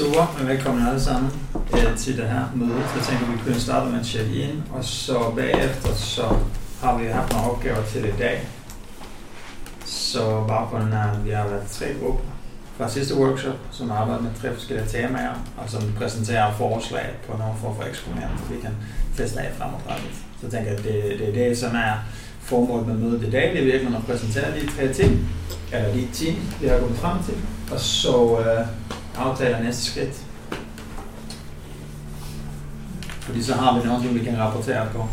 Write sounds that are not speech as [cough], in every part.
Super, men velkommen alle sammen øh, til det her møde. Jeg tænker, vi kunne starte med at tjekke ind, og så bagefter så har vi haft nogle opgaver til i dag. Så baggrunden er, at vi har været tre grupper fra sidste workshop, som arbejder med tre forskellige temaer, og som præsenterer forslag på nogle form for eksponenter, vi kan teste af fremadrettet. Så jeg tænker, at det, det er det, som er formålet med mødet i dag. Det er virkelig at præsentere de tre ting, eller de ting, vi har kommet frem til, og så øh, aftaler næste skridt. Fordi så har vi noget, som vi kan rapportere på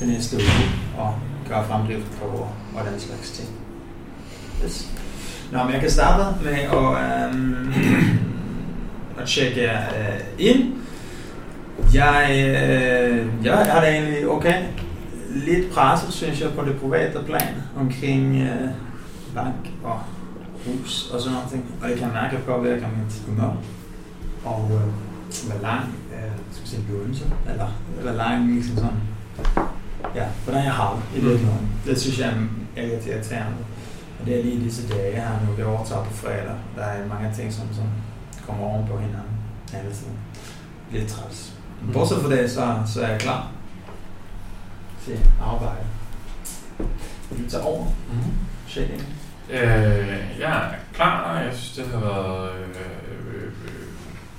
den næste uge, og gøre fremdrift på og den slags ting. Yes. Nå, men jeg kan starte med at, øhm, [clears throat] at tjekke øh, ind. Jeg, øh, jeg har det egentlig okay. Lidt presset, synes jeg, på det private plan omkring øh, bank og hus og sådan noget. Og det kan mærke, at påvirker mit humør. Og øh, hvor lang, øh, skal sige, begyndelse, eller hvor lang, ligesom sådan, ja, hvordan jeg har det i virkeligheden. Det synes jeg er lidt irriterende. Og det er lige disse dage her nu, det overtager på fredag. Der er mange ting, som, som kommer oven på hinanden hele tiden. Lidt træls. Men bortset fra det, så, så er jeg klar til arbejde. Vil du tage over? Mm-hmm. Check in. Øh, jeg er klar, jeg synes, det har været øh, øh,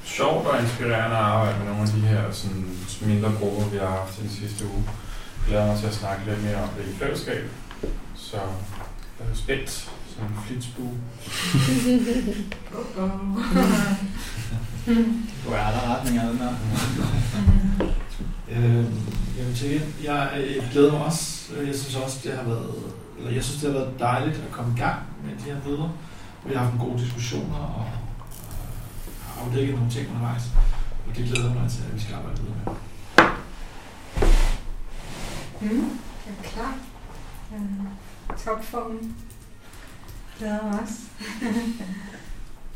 sjovt og inspirerende at arbejde med nogle af de her sådan, mindre grupper, vi har haft den sidste uge. Jeg glæder mig til at snakke lidt mere om det i fællesskab. Så jeg er spændt som en flitsbue. [laughs] Du er der retning af den her. [laughs] Øh, jamen, jeg øh, glæder mig også. Jeg synes også, det har været, eller jeg synes, det har været dejligt at komme i gang med de her møder. Vi har haft nogle gode diskussioner og øh, har afdækket nogle ting undervejs. Og det glæder mig til, at vi skal arbejde videre med. Mm, jeg er klar. Uh, topform. Glæder mig også. [laughs]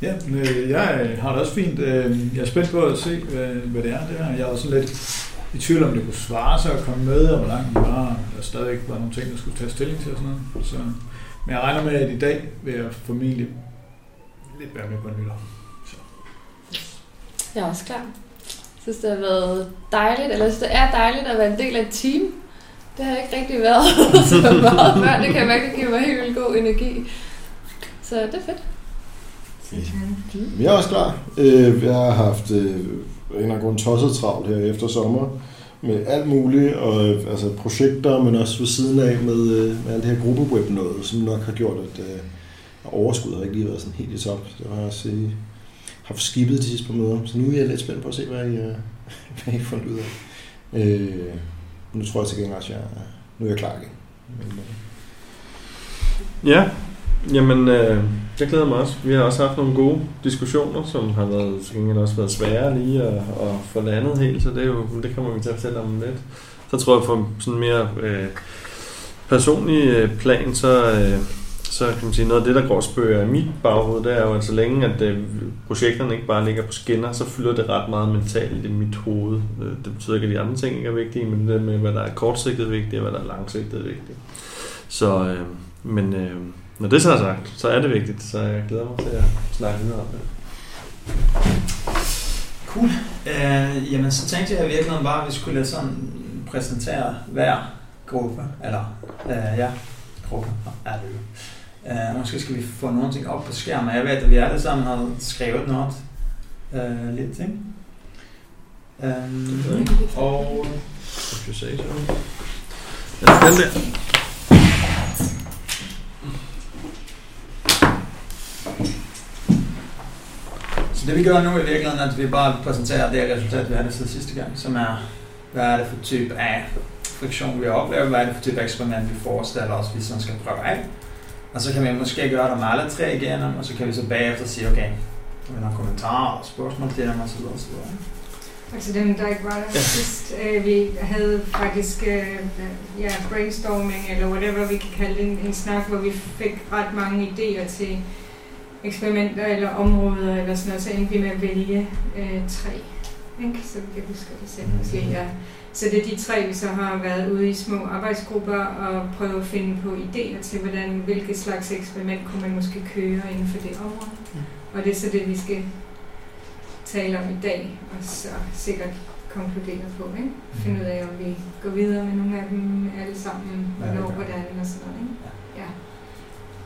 Ja, øh, jeg har det også fint. Øh, jeg er spændt på at se, hvad, hvad det er der. Jeg er også lidt i tvivl om, det kunne svare sig at komme med, og hvor langt det var. Der stadig var nogle ting, der skulle tage stilling til og sådan noget. Så, men jeg regner med, at i dag vil jeg formentlig lidt være med på nytår. Så. Jeg er også klar. Jeg synes, det har været dejligt, eller jeg synes, det er dejligt at være en del af et team. Det har jeg ikke rigtig været [laughs] så meget før. Det kan jeg mærke, det giver mig helt vildt god energi. Så det er fedt. Jeg er også klar. Øh, jeg har haft øh, en eller anden grund tosset travlt her efter sommer med alt muligt, og altså projekter, men også ved siden af med, øh, med alt det her gruppeweb noget, som nok har gjort, at øh, overskuddet har ikke lige været sådan helt i top. Det var at sige, øh, har skibet de sidste par møder, så nu er jeg lidt spændt på at se, hvad I, øh, [laughs] hvad I fundet ud af. Øh, nu tror jeg til gengæld også, at jeg, nu er jeg klar igen. Men, øh, Ja, jamen øh, jeg glæder mig også. Vi har også haft nogle gode diskussioner, som har været, til gengæld også været svære lige at, at få landet helt, så det, er jo, det kommer vi til at fortælle om lidt. Så tror jeg på sådan mere øh, personlig øh, plan, så, øh, så kan man sige, noget af det, der går og spørger i mit baghoved, det er jo, at så længe at øh, projekterne ikke bare ligger på skinner, så fylder det ret meget mentalt i mit hoved. Øh, det betyder ikke, at de andre ting ikke er vigtige, men det med, hvad der er kortsigtet vigtigt, og hvad der er langsigtet vigtigt. Så, øh, men øh, når det så er sagt, så er det vigtigt, så jeg glæder mig til at snakke videre om det. Cool. Øh, jamen, så tænkte jeg i virkeligheden bare, at vi skulle sådan præsentere hver gruppe, eller øh, ja, gruppe, er det jo. Øh, måske skal vi få nogle ting op på skærmen. Jeg ved, at vi alle sammen har skrevet noget. Øh, lidt ting. Øh, og If you say so. Ja, den der. Det vi gør nu i virkeligheden, er, at vi bare præsenterer det resultat, vi havde til sidste gang, som er, hvad er det for type af friktion, vi har oplevet, hvad er det for type eksperiment, vi forestiller os, vi sådan skal prøve af. Og så kan vi måske gøre dem alle tre igen, og så kan vi så bagefter sige, okay, har vi nogle kommentarer og spørgsmål til dem, så videre. Altså dem, der ikke var der Ja. sidst, øh, vi havde faktisk øh, ja, brainstorming, eller whatever vi kan kalde det, en, en snak, hvor vi fik ret mange idéer til eksperimenter eller områder eller sådan noget, så endte vi med at vælge øh, tre, ikke? så vi kan huske det selv måske. Ja. Så det er de tre, vi så har været ude i små arbejdsgrupper og prøve at finde på idéer til, hvordan, hvilket slags eksperiment kunne man måske køre inden for det område. Og det er så det, vi skal tale om i dag, og så sikkert konkludere på, ikke? Finde ud af, om vi går videre med nogle af dem alle sammen, Ja, hvornår, hvordan og sådan noget, ikke? Ja.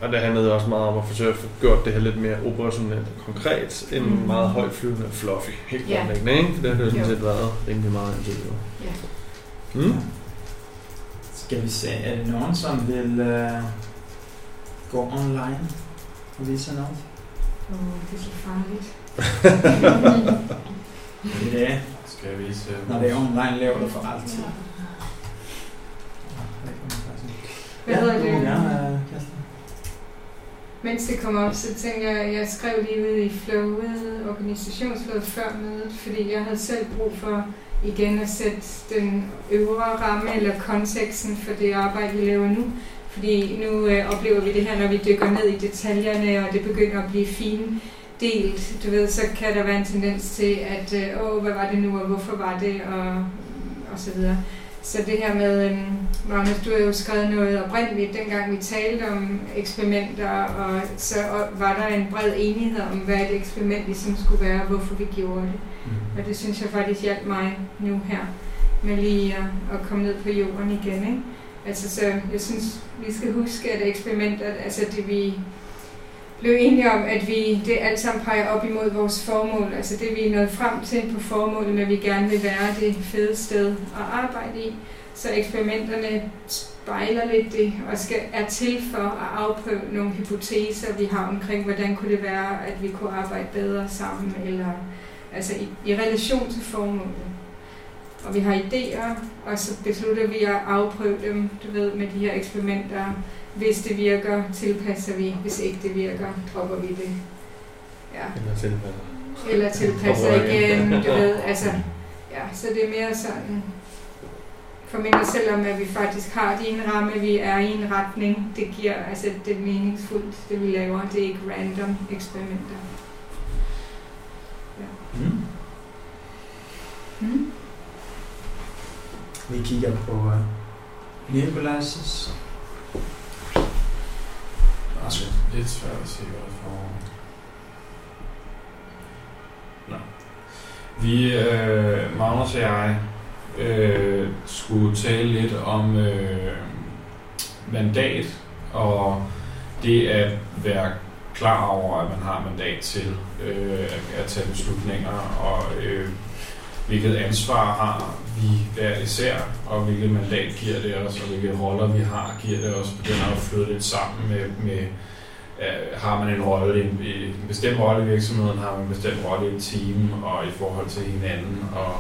Og det handlede også meget om at forsøge at få gjort det her lidt mere operationelt og konkret, end Mm. meget højtflyvende og fluffy. Helt Ja. grundlæggende, ikke? For det har det jo sådan set været rimelig meget indtil nu. Ja. Mm? Skal vi se, er det nogen, som vil uh, gå online og vise noget? Åh, det er så farligt. [laughs] Det er, Skal jeg vise... øh, når det er online, laver du for altid. Hvad hedder det? Ja, uh, Kirsten. Mens det kom op, så tænkte jeg, jeg skrev lige ud i flowet, organisationsflowet før mødet, fordi jeg havde selv brug for igen at sætte den øvre ramme eller konteksten for det arbejde, vi laver nu. Fordi nu øh, oplever vi det her, når vi dykker ned i detaljerne, og det begynder at blive fint delt. Du ved, så kan der være en tendens til, at øh, åh, hvad var det nu, og hvorfor var det, og, og så videre. Så det her med, øhm, Magnus, du har jo skrevet noget oprindeligt, dengang vi talte om eksperimenter, og så var der en bred enighed om, hvad et eksperiment ligesom skulle være, og hvorfor vi gjorde det. Mm. Og det synes jeg faktisk hjalp mig nu her, med lige at, at komme ned på jorden igen. Ikke? Altså, så jeg synes, vi skal huske, at eksperimenter, altså det vi blev enige om, at vi det alt sammen peger op imod vores formål, altså det vi er nået frem til på formålet, at vi gerne vil være det fede sted at arbejde i. Så eksperimenterne spejler lidt det, og skal, er til for at afprøve nogle hypoteser, vi har omkring, hvordan kunne det være, at vi kunne arbejde bedre sammen, eller altså i, i relation til formålet. Og vi har idéer, og så beslutter vi at afprøve dem, du ved, med de her eksperimenter. Hvis det virker, tilpasser vi. Hvis ikke det virker, dropper vi det. Ja. Eller tilfælde. Eller tilpasser igen. du ved, [laughs] altså. Ja, så det er mere sådan, for mig selvom at vi faktisk har det i en ramme, vi er i en retning, det giver, altså det er meningsfuldt, det vi laver, det er ikke random eksperimenter. Mm. Mm. Vi kigger på uh, Nicolas' Altså, lidt svært at se, hvad der. Nå. Vi, øh, Magnus og jeg, øh, skulle tale lidt om øh, mandat og det at være klar over, at man har mandat til øh, at, at tage beslutninger, og øh, hvilket ansvar har vi hver især, og hvilket mandat giver det os, og hvilke roller vi har, giver det os, begynder at flytte lidt sammen med, med øh, har man en rolle, en, en bestemt rolle i virksomheden, har man en bestemt rolle i et team, og i forhold til hinanden, og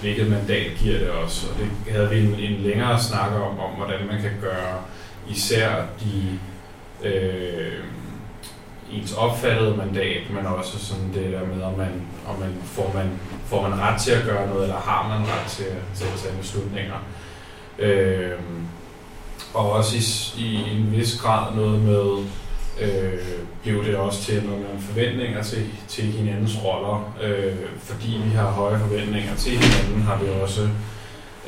hvilket mandat giver det os. Og det havde vi en, en længere snak om, om hvordan man kan gøre især de øh, ens opfattede mandat, men også sådan det der med, om man, om man, får, man får man ret til at gøre noget, eller har man ret til, til at tage beslutninger. Øh, og også i, i en vis grad noget med, øh, blev det også til noget med forventninger til, til hinandens roller. Øh, fordi vi har høje forventninger til hinanden, har vi også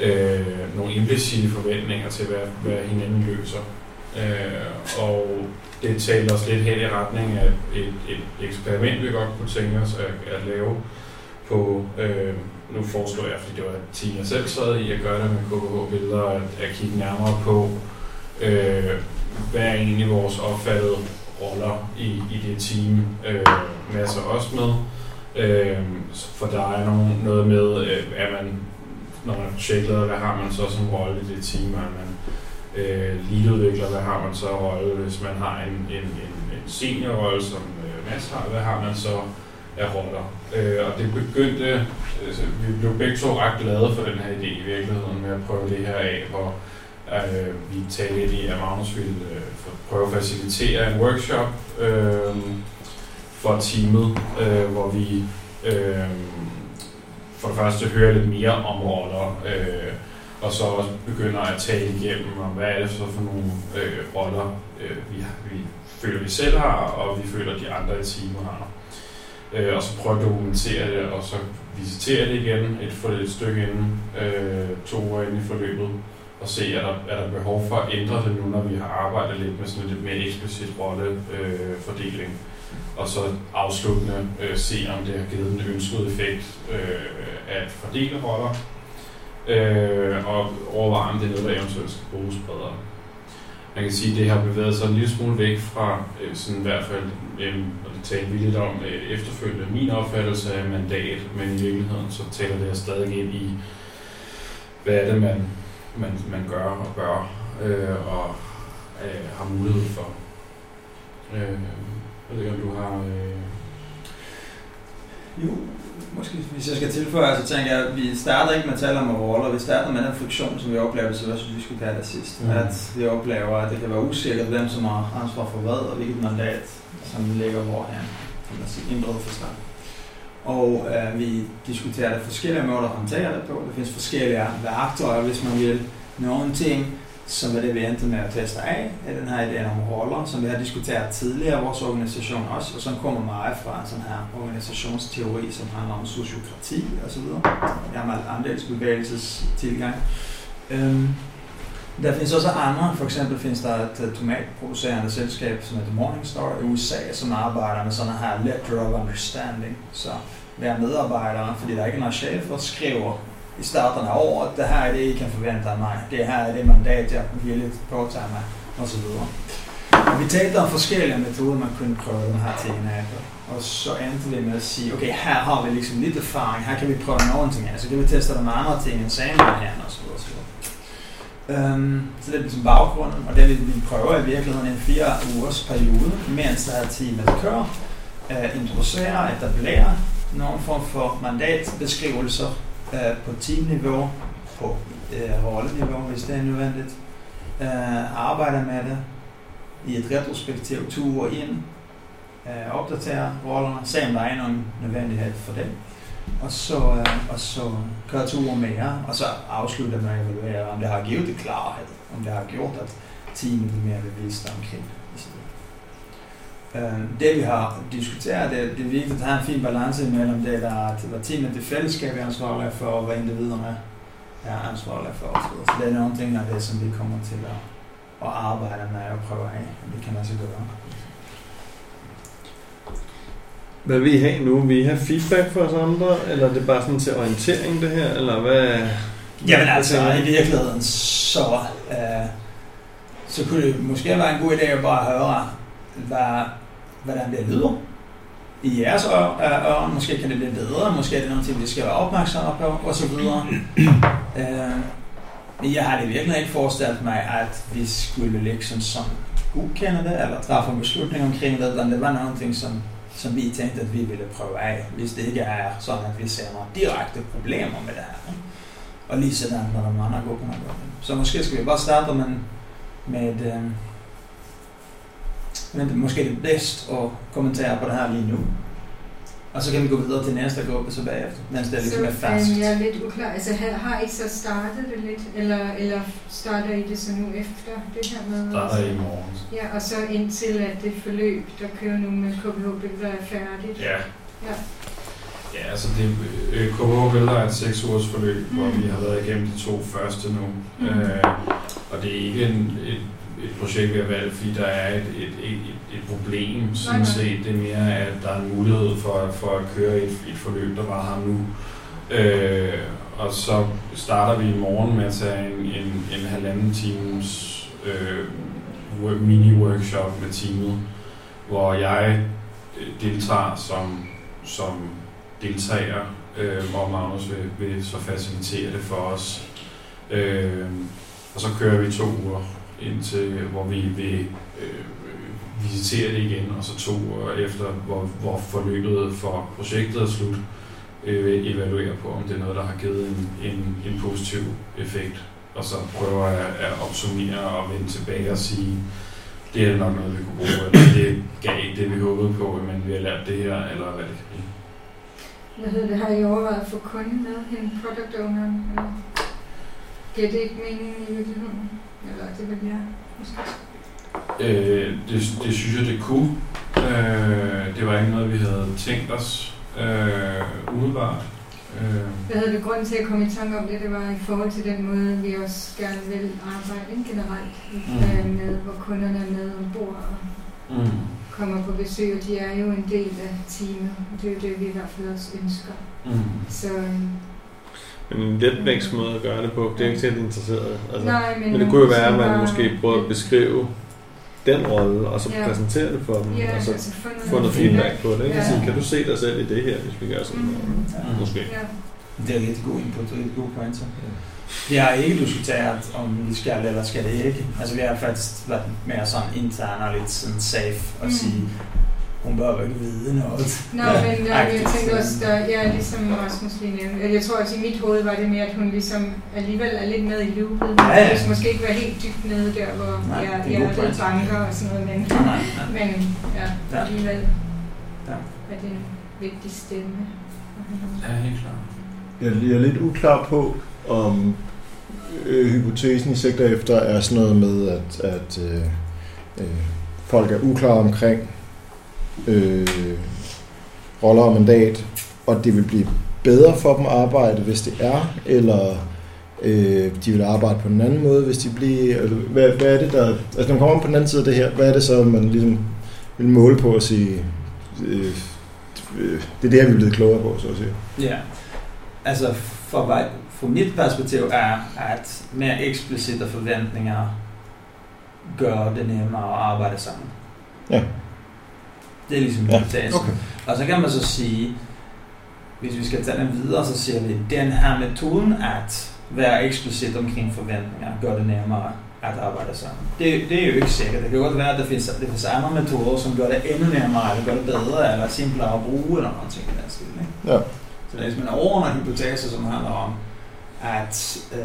øh, nogle implicite forventninger til, hvad, hvad hinanden løser. Øh, og det talte os lidt hen i retning af et, et eksperiment, vi godt kunne tænke os at, at lave på, øh, nu foreslår jeg, fordi det var Tina selv sad i, at gøre det med KBH-billeder, at, at kigge nærmere på, øh, hvad er egentlig vores opfattede roller i, i det team, øh, masser også med. Øh, for der er nogen, noget med, øh, er man, når man er projektleder, hvad har man så som rolle i det team? Er man øh, leadudvikler, hvad har man så rolle? Hvis man har en, en, en, en seniorrolle, som øh, Mads har, hvad har man så af roller? Øh, og det begyndte, altså, vi blev begge to ret glade for den her idé i virkeligheden med at prøve det her af, hvor øh, vi talte lidt i, at Magnus ville øh, for- prøve at facilitere en workshop øh, for teamet, øh, hvor vi øh, for det første hører lidt mere om roller, øh, og så også begynder at tale igennem, om hvad er det så for nogle øh, roller, øh, vi, har- vi føler, vi selv har, og vi føler, de andre i teamet har. Øh, og så prøve at dokumentere det, og så visitere det igen et, for et stykke inden, øh, to år inde i forløbet, og se, er der, er der behov for at ændre det nu, når vi har arbejdet lidt med sådan en lidt mere eksplicit rollefordeling. Øh, fordeling. og så afsluttende øh, se, om det har givet den ønskede effekt øh, at fordele roller, øh, og overveje, om det er noget, der eventuelt skal bruges bredere. Man kan sige, at det har bevæget sig en lille smule væk fra, øh, sådan i hvert fald, øh, og det talte vi lidt om øh, efterfølgende, min opfattelse af mandat, men i virkeligheden så taler det her stadig ind i, hvad er det, man, man, man gør og bør, øh, og øh, har mulighed for. Øh, jeg ved ikke, om du har... Øh... Jo, måske hvis jeg skal tilføje, så tænker jeg, at vi starter ikke med at tale om roller, vi starter med den friktion, som vi oplevede, så også vi skulle der sidst. Mm. At vi oplever, at det kan være usikkert, hvem som har ansvar for hvad, og hvilket mandat, som ligger hvorhen, kan man sige, indre forstand. Og øh, vi diskuterer der forskellige måder at håndtere det på. Der findes forskellige værktøjer, hvis man vil. Nogle ting, som er det, vi endte med at teste af, er den her idé om roller, som vi har diskuteret tidligere i vores organisation også, og som kommer meget fra en sådan her organisationsteori, som handler om sociokrati osv. Gammel andelsbevægelses tilgang. Øhm, der findes også andre, for eksempel findes der et øh, tomatproducerende selskab, som hedder Morningstar i USA, som arbejder med sådan her letter of understanding. Så hver medarbejder, fordi der er ikke noget chef, og skriver i starten af året, det her er det, I kan forvente af mig. Det her er det mandat, jeg vil påtage mig, osv. Vi talte om forskellige metoder, man kunne prøve den her ting af. Og så endte vi med at sige, okay, her har vi ligesom lidt erfaring, her kan vi prøve nogle ting af, så kan vi teste nogle andre ting end sammen her, og så videre. Um, så det er ligesom baggrunden, og det vi, vi prøver i virkeligheden en fire ugers periode, mens der er teamet kører, at øh, introducerer, etablerer nogle form for mandatbeskrivelser øh, på teamniveau, på øh, rolleniveau, hvis det er nødvendigt. øh, arbejder med det i et retrospektiv to uger ind, øh, opdaterer rollerne, se om der er nogen nødvendighed for dem, og så, øh, og så kører to uger mere, og så afslutter man at evaluere, om det har givet det klarhed, om det har gjort, at teamet er mere bevidst omkring det det vi har diskuteret, det, det er vigtigt at have en fin balance imellem det, der er hvad teamet det fællesskab er ansvarlige for, og hvad individerne er ansvarlige for. Så, så det er nogle ting af det, som vi kommer til at, at arbejde med og prøve af, om det kan man så gøre. Hvad vil I have nu? Vil I have feedback fra os andre, eller er det bare sådan til orientering det her, eller hvad? Jamen altså, i virkeligheden, så, øh, så kunne det måske være en god idé at bare høre, hvad, hvordan det lyder i jeres ører. Måske kan det blive bedre, måske er det noget, vi skal være opmærksomme på, og så videre. øh, jeg har det virkelig ikke forestillet mig, at vi skulle liksom som godkende det, eller træffe en beslutning omkring det, men det var noget, som som vi tænkte, at vi ville prøve af, hvis det ikke er sådan, at vi ser nogle direkte problemer med det her. Og lige sådan, når der er andre grupper, Så måske skal vi bare starte med, med, øh, med måske det bedst at kommentere på det her lige nu. Og så kan vi gå videre til næste gruppe så bagefter, mens det er ligesom er fast. Så jeg er lidt uklar. Altså har I så startet det lidt, eller, eller starter I det så nu efter det her med? Starter i morgen. Ja, og så indtil at det forløb, der kører nu med KBH Billeder er færdigt? Ja. Ja. Ja, altså det, øh, KBH Billeder er et 6 ugers forløb, mm. hvor vi har været igennem de to første nu. Mm. Øh, og det er ikke en, et et projekt, vi har valgt, fordi der er et, et, et, et problem, sådan set. Det er mere, at der er en mulighed for, for at køre et, et forløb, der bare har nu. Øh, og så starter vi i morgen med at tage en, en, en halvanden times øh, mini-workshop med teamet, hvor jeg øh, deltager som, som deltager, øh, hvor Magnus vil, vil så facilitere det for os. Øh, og så kører vi to uger indtil hvor vi vil øh, visitere det igen, og så to år efter, hvor, hvor forløbet for projektet er slut, øh, evaluere på, om det er noget, der har givet en, en, en positiv effekt, og så prøver at, at opsummere og vende tilbage og sige, det er nok noget, vi kunne bruge, eller det gav ikke det, vi håbede på, men vi har lært det her, eller hvad det kan blive. Hvad hedder det? Har I overvejet at få kunden med, hende product owneren? Giver det ikke mening i virkeligheden? Eller det vil jeg måske. Øh, det, det synes jeg, det kunne. Øh, det var ikke noget, vi havde tænkt os øh, umiddelbart. Øh. Hvad havde vi grunden til at komme i tanke om det? Det var i forhold til den måde, vi også gerne vil arbejde generelt mm. øh, med, hvor kunderne er med ombord. Og mm. kommer på besøg, og de er jo en del af teamet. Og det er jo det, vi i hvert fald også ønsker. Mm. Så, Men en letvægts måde at gøre det på, det er ikke helt interesseret. Altså, nej, men, men det kunne jo være, at man måske prøver at beskrive den rolle, og så Ja. præsentere det for dem, Ja, og så altså få noget, feedback på det. Ikke? Ja. Ja. Sige, kan du se dig selv i det her, hvis vi gør sådan noget? Mm. Måske. Ja. Det er rigtig god input, det er rigtig gode pointer. Vi har ikke diskuteret, om vi skal eller skal det ikke. Altså vi har faktisk været mere sådan intern og lidt sådan safe og Mm. sige, hun bør jo ikke vide noget. Nå, men der, jeg Agtigt, tænker også, der, ja, ligesom Rasmus lige nævnte, jeg tror også i mit hoved var det mere, at hun ligesom alligevel er lidt med i loopet. Ja, ja. Hun måske ikke være helt dybt nede der, hvor Nej, jeg, det er jeg er lidt point. banker og sådan noget, men, Nej, nej, nej. men ja, Ja. alligevel Ja. er det en vigtig stemme. Ja, helt klart. Jeg, jeg er lidt uklar på, om øh, hypotesen I sigter efter er sådan noget med, at, at øh, øh, folk er uklare omkring øh, roller og mandat, og det vil blive bedre for dem at arbejde, hvis det er, eller øh, de vil arbejde på en anden måde, hvis de bliver... Eller, hvad, hvad er det, der... Altså, når man kommer om på den anden side af det her, hvad er det så, man ligesom vil måle på at sige... Øh, øh, det er det, jeg vil blive klogere på, så at sige. Ja, altså for, fra mit perspektiv er, at mere eksplicite forventninger gør det nemmere at arbejde sammen. Ja. Det er ligesom Ja, hypotesen. okay. Og så kan man så sige, hvis vi skal tage den videre, så siger vi, at den her metoden at være eksplicit omkring forventninger gør det nemmere at arbejde sammen. Det, det er jo ikke sikkert. Det kan godt være, at der findes, der findes andre metoder, som gør det endnu nemmere, eller gør det bedre, eller simplere at bruge, eller noget ting i den stil. Ikke? Ja. Så det er ligesom en overordnet hypotese, som handler om, at, øh,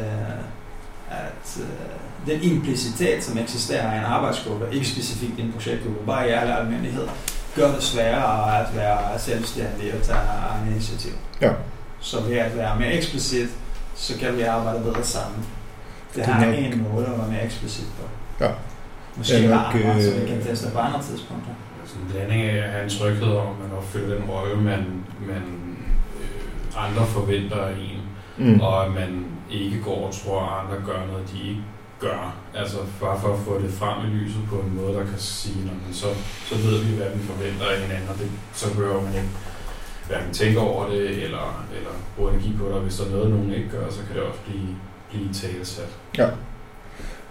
at øh, den implicitet, som eksisterer i en arbejdsgruppe, ikke specifikt i en projektgruppe, bare i al almindelighed, gør det sværere at være selvstændig og tage egne initiativ. Ja. Så ved at være mere eksplicit, så kan vi arbejde bedre sammen. Det Det er nok- en måde at være mere eksplicit på. Ja. Måske Det er nok, andre, så vi øh, kan teste på andre tidspunkter. Sådan en blanding af at have en tryghed om, at man opfylder den rolle, man, man øh, andre forventer af en, Mm. og at man ikke går og tror, at andre gør noget, de ikke gøre, Altså bare for at få det frem i lyset på en måde, der kan sige, når man så, så ved vi, hvad vi forventer af hinanden, og det, så behøver man ikke hverken tænke over det, eller, eller bruge energi på det, og hvis der er noget, nogen ikke gør, så kan det også blive, blive talesat. Ja.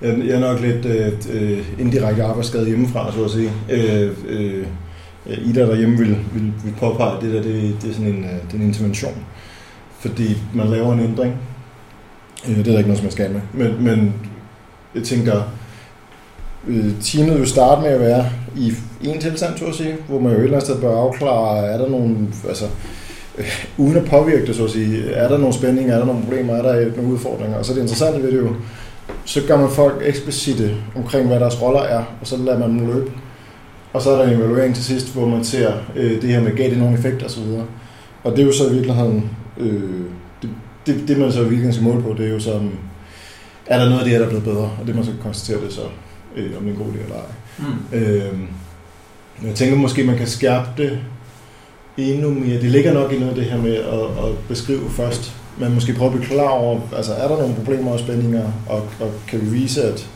Jeg, er nok lidt øh, øh, indirekte arbejdsskade hjemmefra, så at sige. Øh, øh, Ida derhjemme vil, vil, vil påpege, at det der det, det er sådan en, øh, det er en intervention. Fordi man laver en ændring. Øh, det er der ikke noget, som man skal med. Men, men jeg tænker, øh, teamet vil starte med at være i en tilstand, så at sige, hvor man jo et eller andet sted bør afklare, er der nogle, altså, øh, uden at påvirke det, så at sige, er der nogle spændinger, er der nogle problemer, er der nogle udfordringer, og så er det interessante ved det jo, så gør man folk eksplicite omkring, hvad deres roller er, og så lader man dem løbe. Og så er der en evaluering til sidst, hvor man ser øh, det her med, gav det nogle effekter osv. Og det er jo så i virkeligheden, øh, det, det, det man så i virkeligheden skal måle på, det er jo sådan, er der noget af det her, der er blevet bedre? Og det man så konstatere det så, øh, om det er en god idé eller ej. Mm. Øh, jeg tænker måske, man kan skærpe det endnu mere. Det ligger nok i noget af det her med at, at beskrive først, men måske prøve at blive klar over, altså er der nogle problemer og spændinger, og, og kan vi vise, at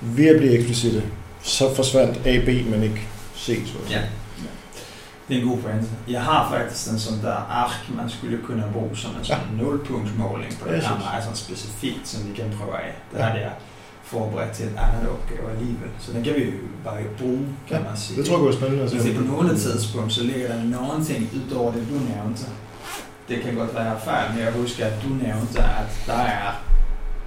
ved at blive eksplicite, så forsvandt A, B, men ikke C. Så at sige. Ja. Det er en god pointe. Jeg har faktisk en sådan der ark, man skulle kunne bruge som en sådan ja. nulpunktsmåling på det her meget sådan specifikt, som vi kan prøve af. Der Ja. er det forberedt til et andet opgave alligevel. Så den kan vi jo bare bruge, kan Ja, man sige. Det tror jeg være spændende at se. På nogle tidspunkt, så ligger der nogen ting ud over det, du nævnte. Det kan godt være fejl, men jeg husker, at du nævnte, at der er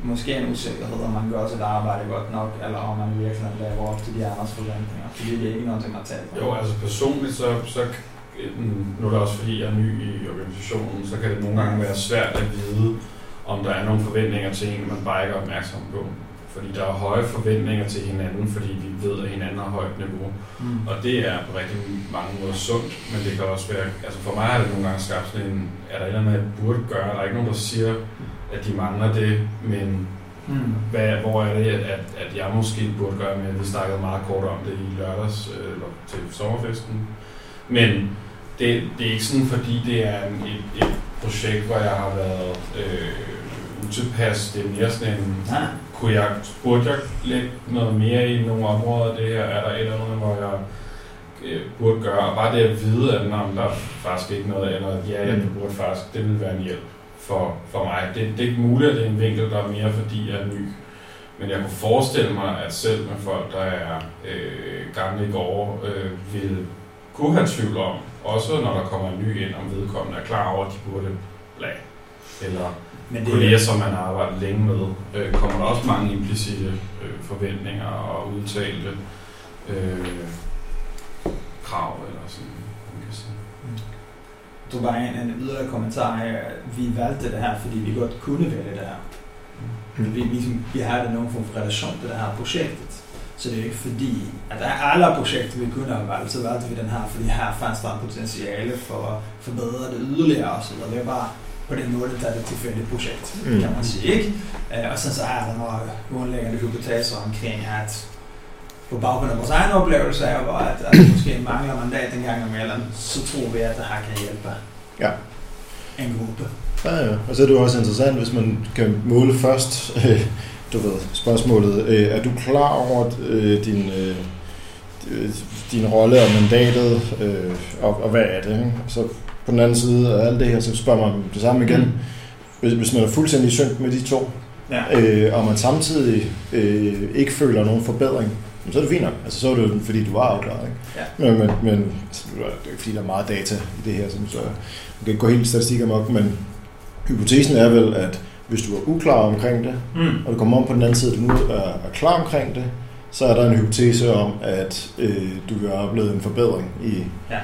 måske en usikkerhed, om man gør sit arbejde godt nok, eller om man virkelig lever op til de andres forventninger. Fordi det er ikke noget, man taler. Jo, altså personligt, så, så mm, nu er det også fordi, jeg er ny i organisationen, så kan det nogle gange være svært at vide, om der er nogle forventninger til en, man bare ikke er opmærksom på. Fordi der er høje forventninger til hinanden, fordi vi ved, at hinanden har højt niveau. Mm. Og det er på rigtig mange måder sundt, men det kan også være, altså for mig er det nogle gange skabt sådan en, er der et eller andet, jeg burde gøre? Der er ikke nogen, der siger, at de mangler det, men Mm. hvad, hvor er det, at, at jeg måske burde gøre med, vi snakkede meget kort om det i lørdags øh, eller til sommerfesten. Men det, det er ikke sådan, fordi det er en, et, et projekt, hvor jeg har været øh, utilpas. Det er mere sådan en, Nej. kunne jeg, burde jeg lægge noget mere i nogle områder det her? Er der et eller andet, hvor jeg øh, burde gøre. Og bare det at vide, at der er faktisk ikke noget, eller ja, jeg Mm. burde faktisk, det vil være en hjælp for, for mig. Det, det er ikke muligt, at det er en vinkel, der er mere, fordi jeg er ny. Men jeg kunne forestille mig, at selv med folk, der er øh, gamle i går, øh, vil kunne have tvivl om, også når der kommer en ny ind, om vedkommende er klar over, at de burde lade. Eller Men kolleger, som man har arbejdet længe med, øh, kommer der også mange implicite øh, forventninger og udtalte øh, krav, eller sådan. Du bare en, en yderligere kommentar her. Vi valgte det her, fordi vi godt kunne vælge det her. Mm. Vi, vi, vi har det nogen form for relation til det her projektet. Så det er ikke fordi, at alle projekter, vi kunne have valgt, så valgte vi den her, fordi her fandt der en potentiale for at forbedre det yderligere og så videre. Det er bare på den måde, der er det et tilfældigt projekt, Mm. mm. kan man sige, ikke? Øh, Og så, så er der nogle grundlæggende hypoteser omkring, at på baggrund af vores egen oplevelse af, hvor at, at måske mangler mandat en gang imellem, så tror vi, at det her kan hjælpe Ja. en gruppe. Ja, ja. Og så er det jo også interessant, hvis man kan måle først, øh, du ved, spørgsmålet, øh, er du klar over øh, din, øh, din rolle og mandatet, øh, og, og hvad er det? Ikke? Så på den anden side af alt det her, så spørger man det samme igen. Mm. Hvis, hvis man er fuldstændig synk med de to, Ja. øh, og man samtidig øh, ikke føler nogen forbedring, så er det fint nok. Altså, så er det jo fordi, du var afklaret. Ikke? Ja. Men, men, men altså, det er ikke fordi, der er meget data i det her, som så man kan ikke gå helt statistik amok, men hypotesen er vel, at hvis du er uklar omkring det, Mm. og du kommer om på den anden side, at du nu er, er klar omkring det, så er der en hypotese om, at øh, du vil have oplevet en forbedring i Ja.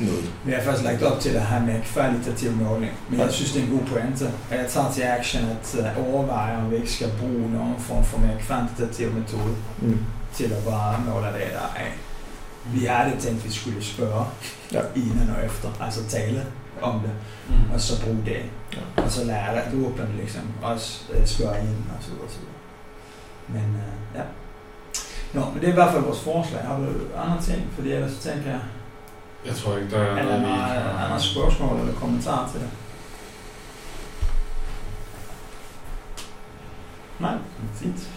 noget. Vi har faktisk lagt op til det her med kvalitativ måling, men jeg synes, det er en god pointe. Og jeg tager til action at uh, overveje, om vi ikke skal bruge nogen form for mere kvantitativ metode Mm. Til at bare måle data af. Vi har det tænkt, at vi skulle spørge Ja. inden og efter, altså tale om det, Mm. og så bruge det. Ja. Og så lære det, du åbner det liksom, også uh, spørge ind, og så videre, og så videre. Men uh, ja. Nå, men det er i hvert fald vores forslag. Har du andre ting? Fordi ellers så tænker jeg, Jeg tror ikke, der er eller noget, vi andre spørgsmål eller kommentarer til det? Nej, fint.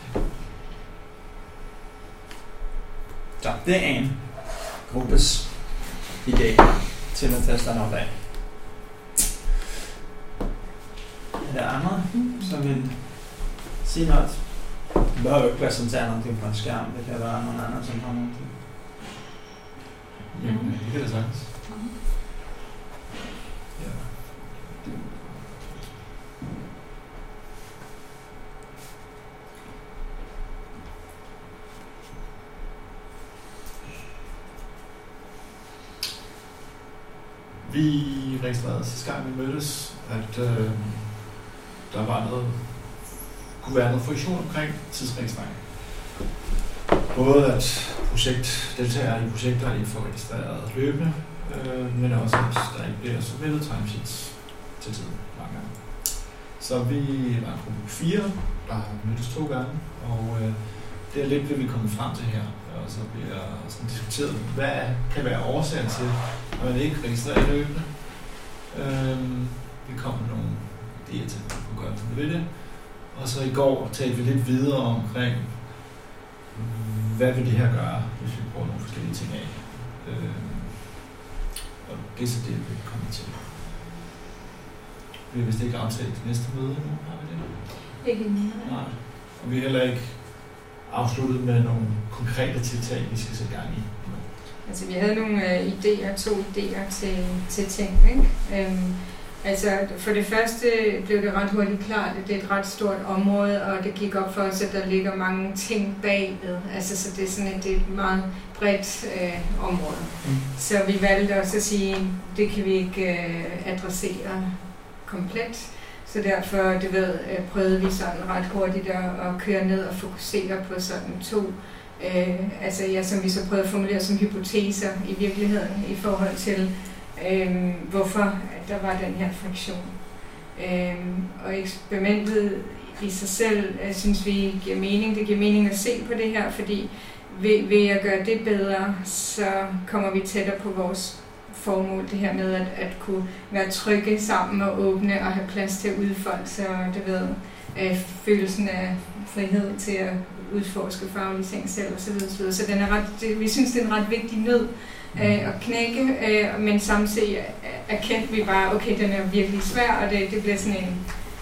Så det er en gruppes idé til at teste noget af. Er der andre, som vil sige noget? Du behøver ikke præsentere noget på en skærm. Det kan være nogen andre, som har noget. Jamen, det kan det sagtens. Ja. Vi registrerede sidste gang, vi mødtes, at øh, der var noget, kunne være noget friktion omkring tidsregistrering. Både at projektdeltagere i projekter I får registreret løbende, øh, men også at der ikke bliver submittet timesheets til tiden mange gange. Så vi var en gruppe fire, der har mødtes to gange, og øh, det er lidt det, vi er kommet frem til her. Og så bliver sådan diskuteret, hvad kan være årsagen til, at man ikke registrerer løbende. Øh, vi kom med nogle idéer til, hvad man kunne gøre ved det. Og så i går talte vi lidt videre omkring, hvad vil det her gøre, hvis vi prøver nogle forskellige ting af. Øh, og det er så det, vi kommer til. Vi har vist ikke aftalt det næste møde nu, har vi det? Ikke endnu. Nej. Og vi er heller ikke afsluttet med nogle konkrete tiltag, vi skal sætte gang i. Altså, vi havde nogle øh, idéer, to idéer til, til ting, ikke? Øhm, altså, for det første blev det ret hurtigt klart, at det er et ret stort område, og det gik op for os, at der ligger mange ting bagved. Altså, så det er sådan et, det er et meget bredt øh, område. Mm. Så vi valgte også at sige, det kan vi ikke øh, adressere komplet. Så derfor, du ved, øh, prøvede vi sådan ret hurtigt at, at køre ned og fokusere på sådan to, øh, altså ja, som vi så prøvede at formulere som hypoteser i virkeligheden i forhold til, øh, hvorfor at der var den her friktion. Øh, og eksperimentet i sig selv, øh, synes vi giver mening. Det giver mening at se på det her, fordi ved, ved at gøre det bedre, så kommer vi tættere på vores formål, det her med at, at kunne være trygge sammen og åbne og have plads til at udfolde sig, og det ved, øh, følelsen af frihed til at udforske faglige ting selv osv. Så, videre. så den er ret, vi synes, det er en ret vigtig nød øh, at knække, øh, men samtidig erkendte vi bare, okay, den er virkelig svær, og det, det bliver sådan en,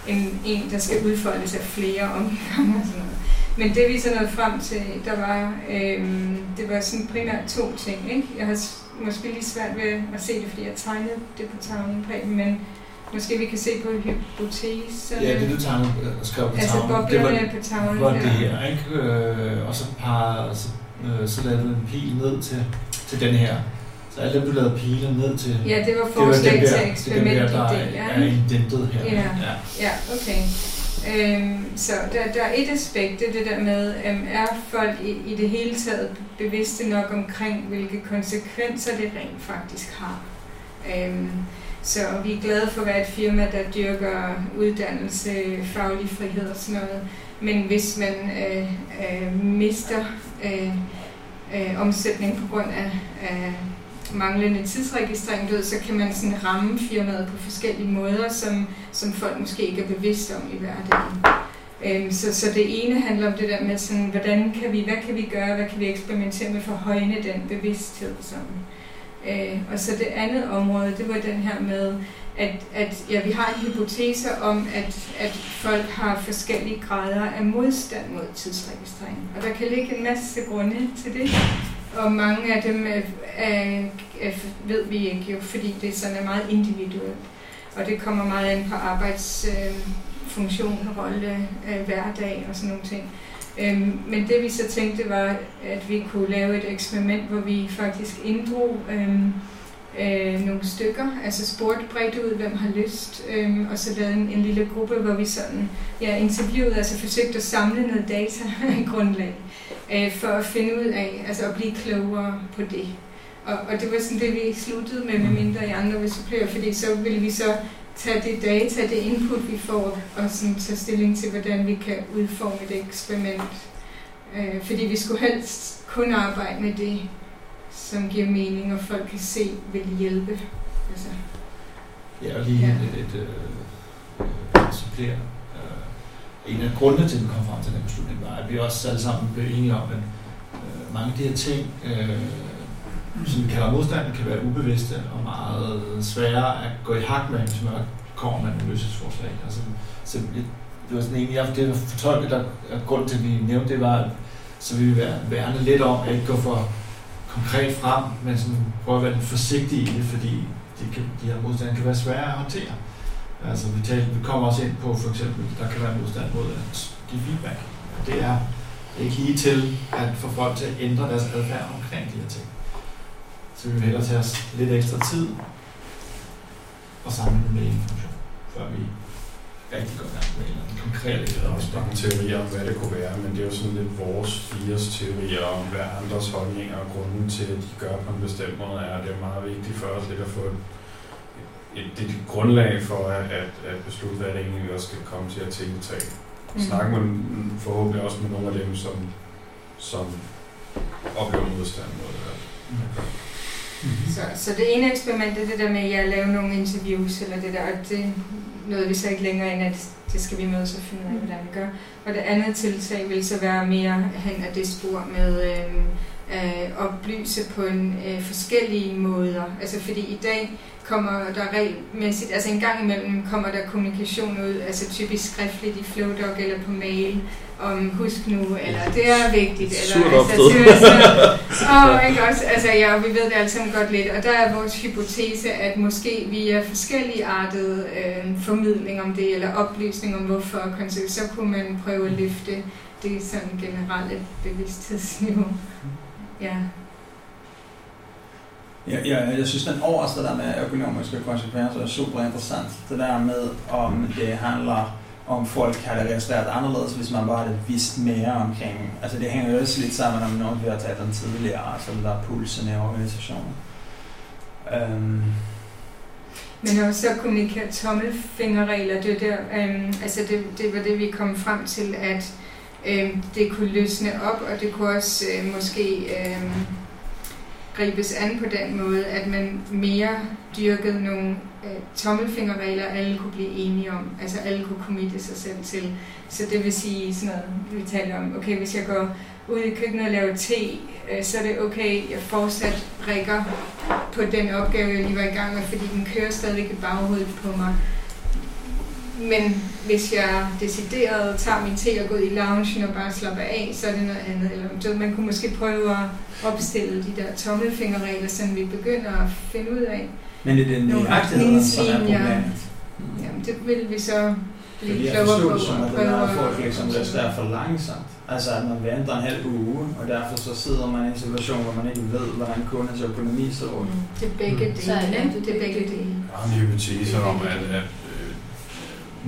en, en, der skal udfoldes af flere omgange og sådan noget. Men det vi så nåede frem til, der var, øh, det var sådan primært to ting. Ikke? Jeg har måske lige svært ved at se det, fordi jeg tegnede det på tavlen, men måske vi kan se på hypotese. Ja, det du tegnede og øh, skrev på altså, tavlen. Altså boblerne på tavlen. Var det her, ikke? Øh, og så, par, så, øh, så lavede du en pil ned til, til den her. Så alle dem, du lavede piler ned til... Ja, det var forslag det var til eksperiment. Det er der, der indentet her. Ja, ja. ja okay. Øhm, så der, der er et aspekt, det det der med, øhm, er folk i, i det hele taget bevidste nok omkring, hvilke konsekvenser det rent faktisk har. Øhm, så vi er glade for at være et firma, der dyrker uddannelse, faglig frihed og sådan noget. Men hvis man øh, øh, mister øh, øh, omsætning på grund af, af manglende tidsregistrering, ved, så kan man sådan ramme firmaet på forskellige måder, som, som folk måske ikke er bevidste om i hverdagen. Øhm, så, så det ene handler om det der med, sådan, hvordan kan vi, hvad kan vi gøre, hvad kan vi eksperimentere med for at højne den bevidsthed. Sådan. Øh, og så det andet område, det var den her med, at, at ja, vi har en hypotese om, at, at folk har forskellige grader af modstand mod tidsregistrering. Og der kan ligge en masse grunde til det og mange af dem er, er, er, ved vi ikke jo, fordi det sådan er meget individuelt. Og det kommer meget ind på arbejdsfunktion, øh, rolle, øh, hverdag og sådan nogle ting. Øhm, men det vi så tænkte var, at vi kunne lave et eksperiment, hvor vi faktisk inddrog øhm, øh, nogle stykker, altså spurgte bredt ud, hvem har lyst, øhm, og så lavede en, en lille gruppe, hvor vi sådan ja, interviewede, altså forsøgte at samle noget data [laughs] grundlag øh, for at finde ud af, altså at blive klogere på det. Og, og det var sådan det, vi sluttede med, med mindre i andre vil supplere, fordi så ville vi så tage det data, det input, vi får, og sådan tage stilling til, hvordan vi kan udforme et eksperiment. Øh, fordi vi skulle helst kun arbejde med det, som giver mening, og folk kan se, vil hjælpe. Altså. Ja, og lige ja. et, et, et, et supplere en af grundene til, at vi kom frem til den beslutning, var, at vi også alle sammen blev enige om, at øh, mange af de her ting, øh, som kalder modstand, kan være ubevidste og meget svære at gå i hak med, hvis man kommer med nogle løsningsforslag. Altså, så det var sådan en, jeg, det var fortolket, der grund til, at vi nævnte det, var, at så vi vil være, værne lidt om at ikke gå for konkret frem, men sådan prøve at være lidt forsigtig i det, fordi de, kan, de her modstande kan være svære at håndtere. Altså vi, taler, vi kommer også ind på for eksempel, der kan være modstand mod at give feedback. Det er ikke lige til at få folk til at ændre deres adfærd omkring de her ting. Så vi vil hellere tage os lidt ekstra tid og samle med information, før vi rigtig går gang med en konkret Der er også mange teorier om, hvad det kunne være, men det er jo sådan lidt vores fires teorier om, hvad andres holdninger og grunden til, at de gør på en bestemt måde er. Det er meget vigtigt for os lidt at få et et, det et grundlag for at, at, at beslutte, hvad det egentlig også skal komme til at tiltage. Mm. Snakke med forhåbentlig også med nogle af dem, som, som oplever modstand mod det her. Mm. Så, så det ene eksperiment er det der med at lave nogle interviews, eller det der, og det nåede vi så ikke længere ind, at det skal vi mødes og finde ud af, hvordan vi gør. Og det andet tiltag vil så være mere hen ad det spor med øh, øh, oplyse på en øh, forskellige måder. Altså fordi i dag kommer der regelmæssigt, altså en gang imellem kommer der kommunikation ud, altså typisk skriftligt i Flowdog eller på mail, om husk nu, eller det er vigtigt, eller altså, og [laughs] ikke også, altså ja, vi ved det alle sammen godt lidt, og der er vores hypotese, at måske via forskellige artede øh, formidling om det, eller oplysning om hvorfor, så kunne man prøve at løfte det sådan generelle bevidsthedsniveau. Ja. Ja, ja, jeg synes, den overste der med økonomiske konsekvenser er super interessant. Det der med, om det handler om folk har det registreret anderledes, hvis man bare havde vidst mere omkring. Altså det hænger jo også lidt sammen om noget, vi har talt om tidligere, altså der er pulsen i organisationen. Um. Men også så kommunikere tommelfingerregler, det, der, um, altså det, det var det, vi kom frem til, at um, det kunne løsne op, og det kunne også uh, måske... Um, gribes an på den måde, at man mere dyrkede nogle øh, tommelfingerregler, alle kunne blive enige om. Altså alle kunne committe sig selv til. Så det vil sige sådan noget, vi taler om, okay, hvis jeg går ud i køkkenet og laver te, øh, så er det okay, jeg fortsat rækker på den opgave, jeg lige var i gang med, fordi den kører stadig i baghovedet på mig. Men hvis jeg decideret tager min te og går ud i loungen og bare slapper af, så er det noget andet. Eller man kunne måske prøve at opstille de der tommelfingerregler, som vi begynder at finde ud af. Men det er den nøjagtighed, som er problemet. Jamen, det vil vi så Fordi blive jeg klogere på det som, og at det er, folk ligesom resterer for langsomt. Altså at man venter en halv uge, og derfor så sidder man i en situation, hvor man ikke ved, hvordan kundens økonomi ser ud. Mm, Det er begge Så er dele. det- ikke? Det er begge dele. Jeg har en hypotese om, at, at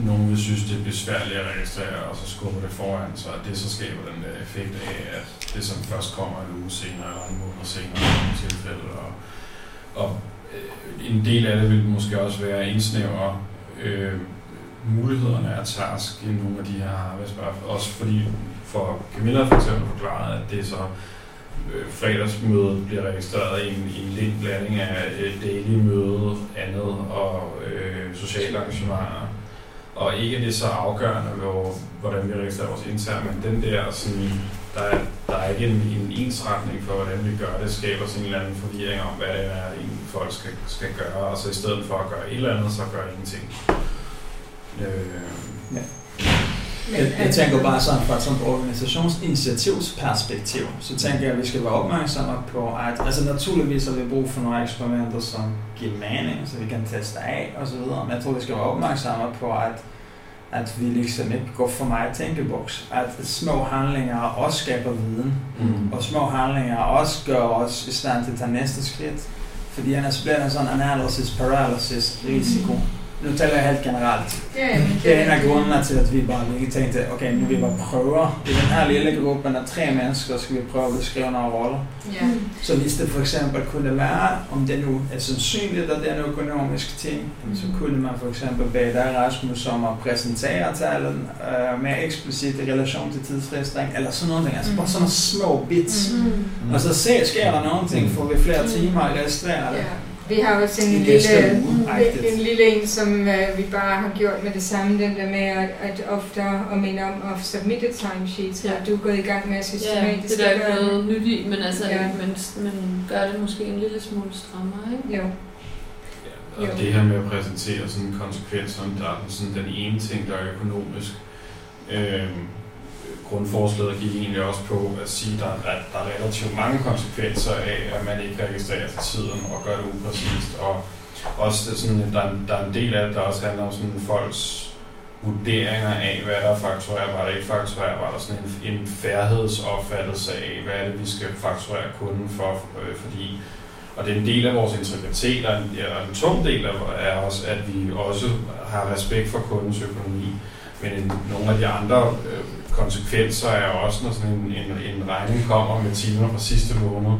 nogen vil synes, det er besværligt at registrere, og så skubber det foran, så og det så skaber den der effekt af, at det som først kommer en uge senere, eller en måned senere i nogle tilfælde. Og, og øh, en del af det vil måske også være at indsnævre øh, mulighederne af task i nogle af de her arbejdsbørn. Også fordi for Camilla for eksempel forklaret, at det så øh, fredagsmødet bliver registreret i en, i en lidt blanding af øh, daily møde, andet og øh, sociale arrangementer. Og ikke er det så afgørende, hvor, hvordan vi registrerer vores interne, men den der sådan, der er, der er ikke en, en ensretning for, hvordan vi gør det, skaber sådan en eller anden forvirring om, hvad det er, en folk skal, skal gøre, og så i stedet for at gøre et eller andet, så gør ingenting. Øh, Ja. Men Jeg, jeg tænker bare sådan fra et organisationsinitiativsperspektiv, så tænker jeg, at vi skal være opmærksomme på, at altså naturligvis har vi brug for nogle eksperimenter, som giver mening, så vi kan teste af videre. Men jeg tror, vi skal være opmærksomme på, at, at vi ligesom ikke går for meget tænkeboks. At små handlinger også skaber viden, mm. og små handlinger også gør os i stand til at tage næste skridt. Fordi ellers bliver der sådan analysis paralysis risiko. Nu taler jeg helt generelt. Men Det er en af grundene til, at vi bare lige tænkte, okay, nu vi bare prøver. I den her lille gruppe af tre mennesker skal vi prøve at beskrive nogle roller. Ja. Så hvis det for eksempel kunne være, om det nu er sandsynligt, at det er en økonomisk ting, så kunne man for eksempel bede dig, Rasmus, om at præsentere talen øh, mere eksplicit i relation til tidsregistrering, eller sådan noget. Altså bare sådan nogle små bits. Mm. Og så se, sker der nogen ting, får vi flere timer at registrere det. Ja. Vi har også en lille, uge, agtigt. en lille en, som uh, vi bare har gjort med det samme, den der med at, at ofte at minde om at submitte timesheets, Ja. ja. at du er gået i gang med at Ja, systematisk det er der ikke gøre noget nyt i, men, altså, Ja. ja. men, men gør det måske en lille smule strammere, ikke? Jo. Ja, og Jo. det her med at præsentere sådan konsekvenserne, der er den, sådan den ene ting, der er økonomisk. Øhm, grundforslaget gik egentlig også på at sige, at der, er- at der er relativt mange konsekvenser af, at man ikke registrerer til tiden og gør det upræcist. Og også det sådan, der, er en- der er en del af det, der også handler om sådan folks vurderinger af, hvad der er fakturerbart og ikke fakturerbart, og sådan en, en færdighedsopfattelse af, hvad er det, vi skal fakturere kunden for, øh, fordi og det er en del af vores integritet, og en, ja, en tung del af er også, at vi også har respekt for kundens økonomi. Men en, nogle af de andre øh, konsekvenser er også, når sådan en, en, en regning kommer med timer fra sidste måned.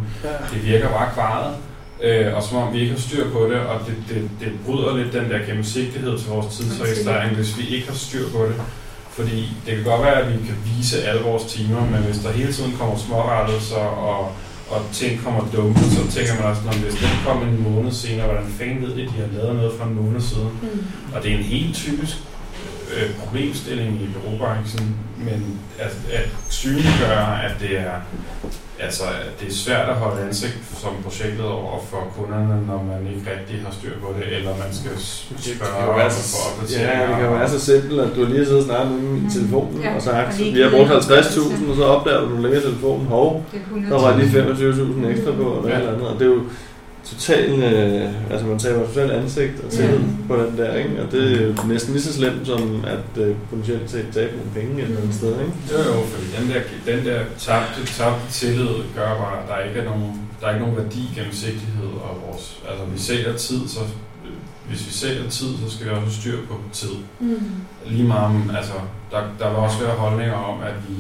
Det virker bare kvaret, øh, og som om vi ikke har styr på det, og det, det, det bryder lidt den der gennemsigtighed til vores tidsregistrering, hvis vi ikke har styr på det. Fordi det kan godt være, at vi kan vise alle vores timer, men hvis der hele tiden kommer smårettelser og og ting kommer dumme, så tænker man også, når hvis den kom en måned senere, hvordan fanden ved det, de har lavet noget for en måned siden. Mm. Og det er en helt typisk øh, problemstilling i bureaubranchen, men at, at synliggøre, at det er altså, at det er svært at holde ansigt som projektet over for kunderne, når man ikke rigtig har styr på det, eller man skal spørge om for opdateringer. ja, det kan jo være så simpelt, at du lige sidder og snakker med min Mm. telefonen Ja, og sagt, vi har brugt givet 50.000, og så opdager du, at du lægger telefonen, hov, Det er 100 der var lige 25.000 ekstra på, eller ja. eller andet, og det er jo totalt, øh, altså man tager totalt ansigt og tillid Ja. på den der, ikke? og det er jo næsten lige så slemt som at øh, potentielt set tabe nogle penge et eller andet sted, ikke? Jo, jo, fordi den der, den der tabte, tabte tillid gør bare, at der ikke er nogen, der er ikke nogen værdi gennemsigtighed og vores, altså vi sælger tid, så hvis vi sælger tid, så skal vi også have styr på tid. Mm. Lige meget, om- altså der, der vil også være holdninger om, at vi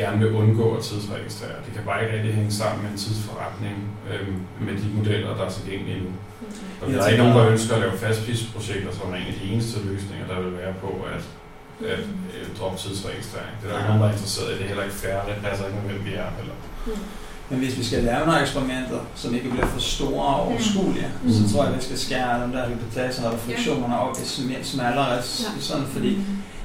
gerne vil undgå at tidsregistrere. Det kan bare ikke rigtig hænge sammen med en tidsforretning øh, med de modeller, der er tilgængelige nu. Og Jeg der er ikke nogen, der ønsker at lave fastprisprojekter, som er en af de eneste løsninger, der vil være på at, at øh, droppe tidsregistrering. Det er der ikke nogen, der er interesseret i. Det er heller ikke færre. Det passer ikke med, hvem vi er heller. Men hvis vi skal lave nogle eksperimenter, som ikke bliver for store og overskuelige, Mm. så tror jeg, at vi skal skære dem der hypoteser og friktionerne op i sm- smallere, Ja. sådan fordi ne-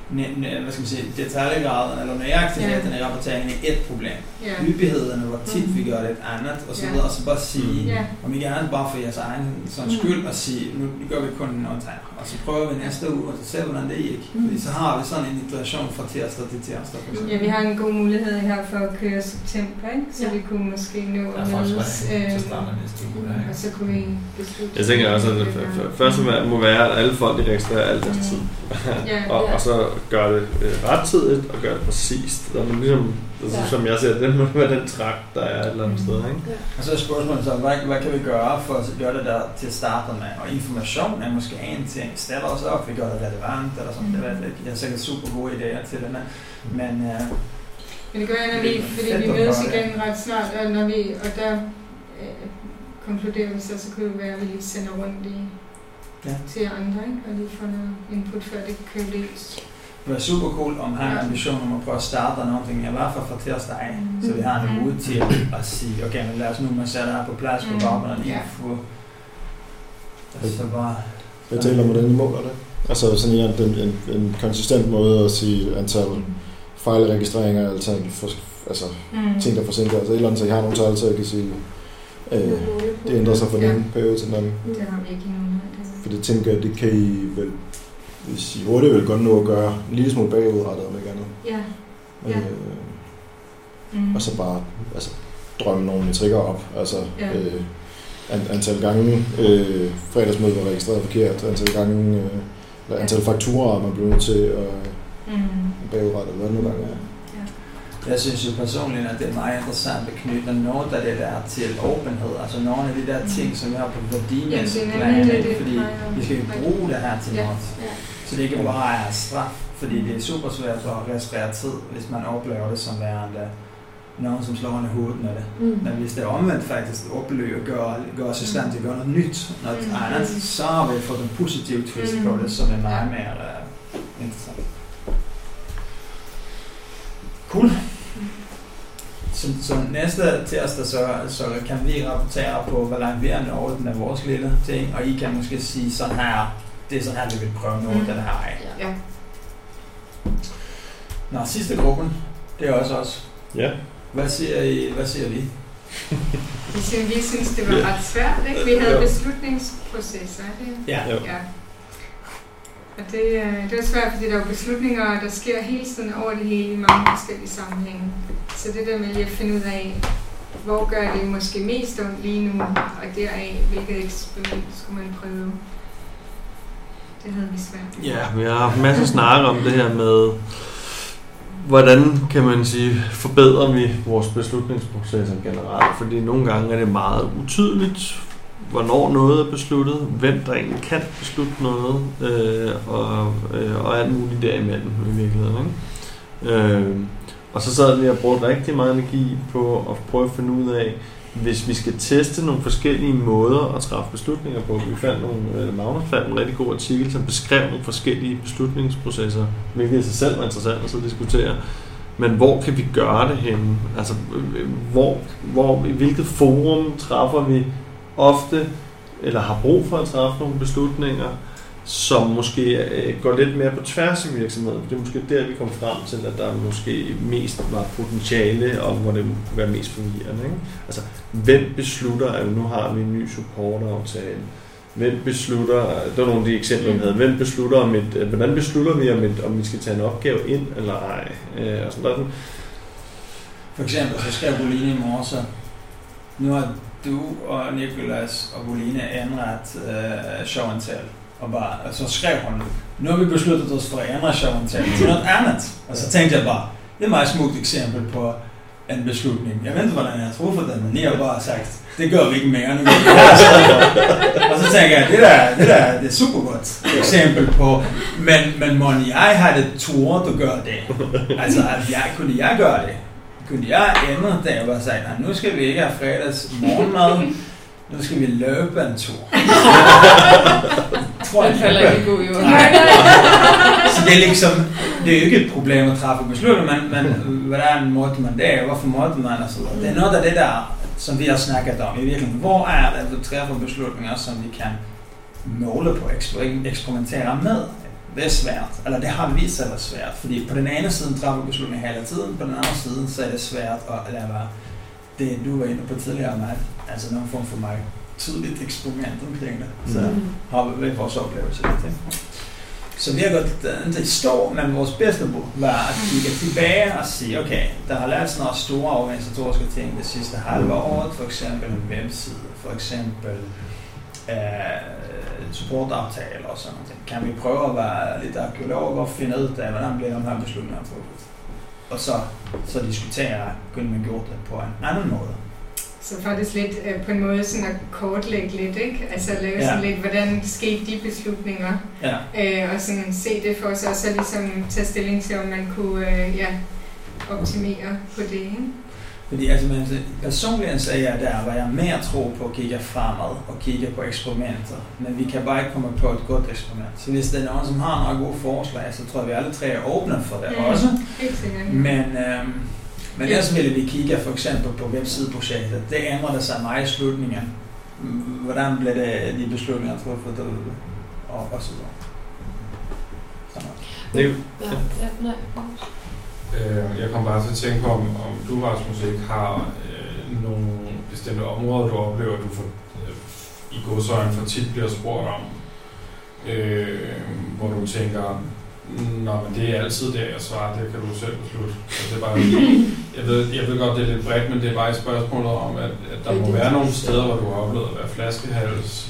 hvad skal man sige, detaljegraden eller nøjagtigheden i rapporteringen er et problem. Ja. Hyppigheden, hvor tit vi gør det et andet, og så Ja. videre, og så bare sige, Ja. om I gerne bare for jeres egen sådan Mm. skyld, og sige, nu gør vi kun en undtag, og så prøver vi næste uge, og så ser vi, hvordan det gik. Mm. Fordi så har vi sådan en iteration fra tirsdag til tirsdag. For. Ja, vi har en god mulighed her for at køre september, ikke? så Ja. vi kunne måske nå Der at mødes. rigtig til øhm, start af næste uge. der, og ikke? så kunne vi beslutte. Jeg tænker også, at det første må være, at alle folk de registrerer al deres tid. Ja, [laughs] og, ja. og så gør det øh, rettidigt og gør det præcist. Der er ligesom, altså, Ja. som jeg ser, det, [laughs] den må være den trak, der er et eller andet sted. Ikke? Og så er spørgsmålet så, hvad, hvad kan vi gøre for at gøre det der til at starte med? Og information er måske en ting. Stiller os op, vi gør det relevant, eller sådan, det ved jeg har sikkert super gode idéer til det, men, men øh, Men det gør jeg, når vi, fordi vi mødes gøre igen ret snart, og, når vi, og der øh, konkluderer vi så, så kunne det være, at vi lige sender rundt i, Ja. til andre, ikke? og lige får noget input, før det kører løs. Det var super cool om have en ambition om at prøve at starte noget, i hvert fald fra tirsdag af. Så vi har en Mm. uge til at sige, okay, men lad os nu man sætte her på plads på Mm. baggrund af info. Så bare... Jeg taler om, hvordan I måler det. Altså sådan en, en, en, en konsistent måde at sige antal fejlregistreringer, antal for, altså Mm. ting, der forsinker. Altså et eller andet, så I har nogle tal, så jeg kan sige, øh, det ændrer sig fra den ene periode til den anden. Det har vi ikke endnu. nej, det- For det tænker jeg, det kan I vel, hvis I hurtigt vil godt nå at gøre en lille smule bagudrettet, om ikke andet. Ja. Ja. Øh, Mm. og så bare altså, drømme nogle metrikker op. Altså Ja. øh, an- antal gange øh, fredagsmødet var registreret forkert, antal gange, øh, eller antal fakturer, man blev nødt til at Mm. bagudrette, eller hvad nu gange er. Jeg synes jo personligt, at det er meget interessant at knytte noget af det der til åbenhed. Altså nogle af de der ting, som har på værdimæssigt er plan, fordi vi skal jo bruge det her til Ja. noget. Så det ikke bare er straf, fordi det er super svært at registrere tid, hvis man oplever det som værende nogen, som slår under hovedet med det. Mm. Men hvis det er omvendt faktisk, opleve og gøre, gøre os i stand til at gøre noget nyt, noget Mm. andet, så har vi fået en positiv twist på Mm. det, som er meget mere uh, interessant. Cool. Så, så næste tirsdag, så, så kan vi rapportere på, hvor langt vi er nået med vores lille ting, og I kan måske sige sådan her, det er sådan her, vi vil prøve noget Mm. den her af. Ja. Nå, sidste gruppen, det er også os. Ja. Hvad siger, I, hvad siger vi? [laughs] Vi synes, vi synes, det var Ja. ret svært. Ikke? Vi havde Jo. beslutningsprocesser. Ikke? Ja. Jo. Ja. Og det, øh, det var svært, fordi der er beslutninger, der sker hele tiden over det hele i mange forskellige sammenhænge. Så det der med lige at finde ud af, hvor gør det måske mest ondt lige nu, og deraf, hvilket eksperiment skulle man prøve. Det havde vi svært. Ja, vi har haft masser af snak om det her med, hvordan kan man sige, forbedrer vi vores beslutningsprocesser generelt. Fordi nogle gange er det meget utydeligt, hvornår noget er besluttet, hvem der egentlig kan beslutte noget, øh, og, øh, og alt muligt derimellem i virkeligheden. Ikke? Øh, og så sad vi og brugte rigtig meget energi på at prøve at finde ud af, hvis vi skal teste nogle forskellige måder at træffe beslutninger på. Vi fandt nogle, øh, Magnus fandt en rigtig god artikel, som beskrev nogle forskellige beslutningsprocesser, hvilket i sig selv var interessant at så diskutere. Men hvor kan vi gøre det henne? Altså, øh, hvor, hvor, i hvilket forum træffer vi ofte, eller har brug for at træffe nogle beslutninger, som måske øh, går lidt mere på tværs af virksomheden. Det er måske der, vi kom frem til, at der måske mest var potentiale, og hvor det kunne være mest fungerende. Ikke? Altså, hvem beslutter, at nu har vi en ny supportaftale? Hvem beslutter, der var nogle af de eksempler, vi havde, hvem beslutter, om et, øh, hvordan beslutter vi, om, et, om vi skal tage en opgave ind eller ej? Øh, og sådan der, For eksempel, så skrev Boline i morges, så nu har du og Nikolas og Boline anret øh, showantal. Og, bare, og så skrev hun, nu har vi besluttet os for at ændre showen til noget andet. Og så tænkte jeg bare, det er et meget smukt eksempel på en beslutning. Jeg ved ikke, hvordan jeg har truffet den, men jeg har bare sagt, det gør vi ikke mere, nu gør vi det. Og så tænker jeg, det der, det der det er super godt eksempel på, men, men må jeg have det tur, du gør det? Altså, at jeg, kunne jeg gøre det? Kunne jeg ændre det Jeg bare sagde, nu skal vi ikke have fredags morgenmad, nu skal vi løbe en tur. tror Den falder ikke i god jord. Nej. [laughs] Så det er ligesom, det er jo ikke et problem at træffe beslutninger, men, men hvordan måtte man det, hvorfor måtte man og så videre. Det er noget af det der, som vi har snakket om i virkeligheden. Hvor er det, at du træffer beslutninger, som vi kan måle på, eksper- eksperimentere med? Det er svært, eller det har vist sig at være svært, fordi på den ene side træffer beslutninger hele tiden, på den anden side så er det svært at lave det, du var inde på tidligere, med, altså nogen form for mig tydeligt eksperiment omkring det. Så Mm. har vi vores oplevelse af det. Så vi har gået øh, ikke i stå, men vores bedste bud var at kigge tilbage og sige, okay, der har lavet sådan nogle store organisatoriske ting det sidste halve år, for eksempel en webside, for eksempel øh, supportaftaler og sådan noget. Kan vi prøve at være lidt arkeologer og finde ud af, hvordan bliver de her beslutninger truffet? Og så, så diskutere, kunne man gjort det på en anden måde. Så faktisk lidt øh, på en måde sådan at kortlægge lidt, ikke? Altså lave Ja. sådan lidt, hvordan skete de beslutninger, Ja. øh, og sådan se det for sig, og så ligesom tage stilling til, om man kunne øh, ja, optimere på det, ikke? Fordi altså, man, personligt så er jeg der, hvor jeg mere tror på at kigge fremad og kigge på eksperimenter. Men vi kan bare ikke komme på et godt eksperiment. Så hvis der er nogen, som har nogle gode forslag, så tror jeg, vi alle tre er åbne for det Mm. også. Men, øhm, men ellers ville vi kigge for eksempel på websideprojektet. Det ændrede sig meget i slutningen. Hvordan blev det, de beslutninger truffet derude? Og, og så videre. Sådan. Det er jo, Ja, ja, nej. Øh, jeg kom bare til at tænke på, om, om du, Rasmus, ikke har øh, nogle bestemte områder, du oplever, at du får, øh, i godsøjen for tit bliver spurgt om, øh, hvor du tænker, Nå, men det er altid det, jeg svarer, det kan du selv beslutte. Så det er bare, jeg, ved, jeg ved godt, det er lidt bredt, men det er bare et spørgsmål om, at, at der må være nogle steder, hvor du har oplevet at være flaskehals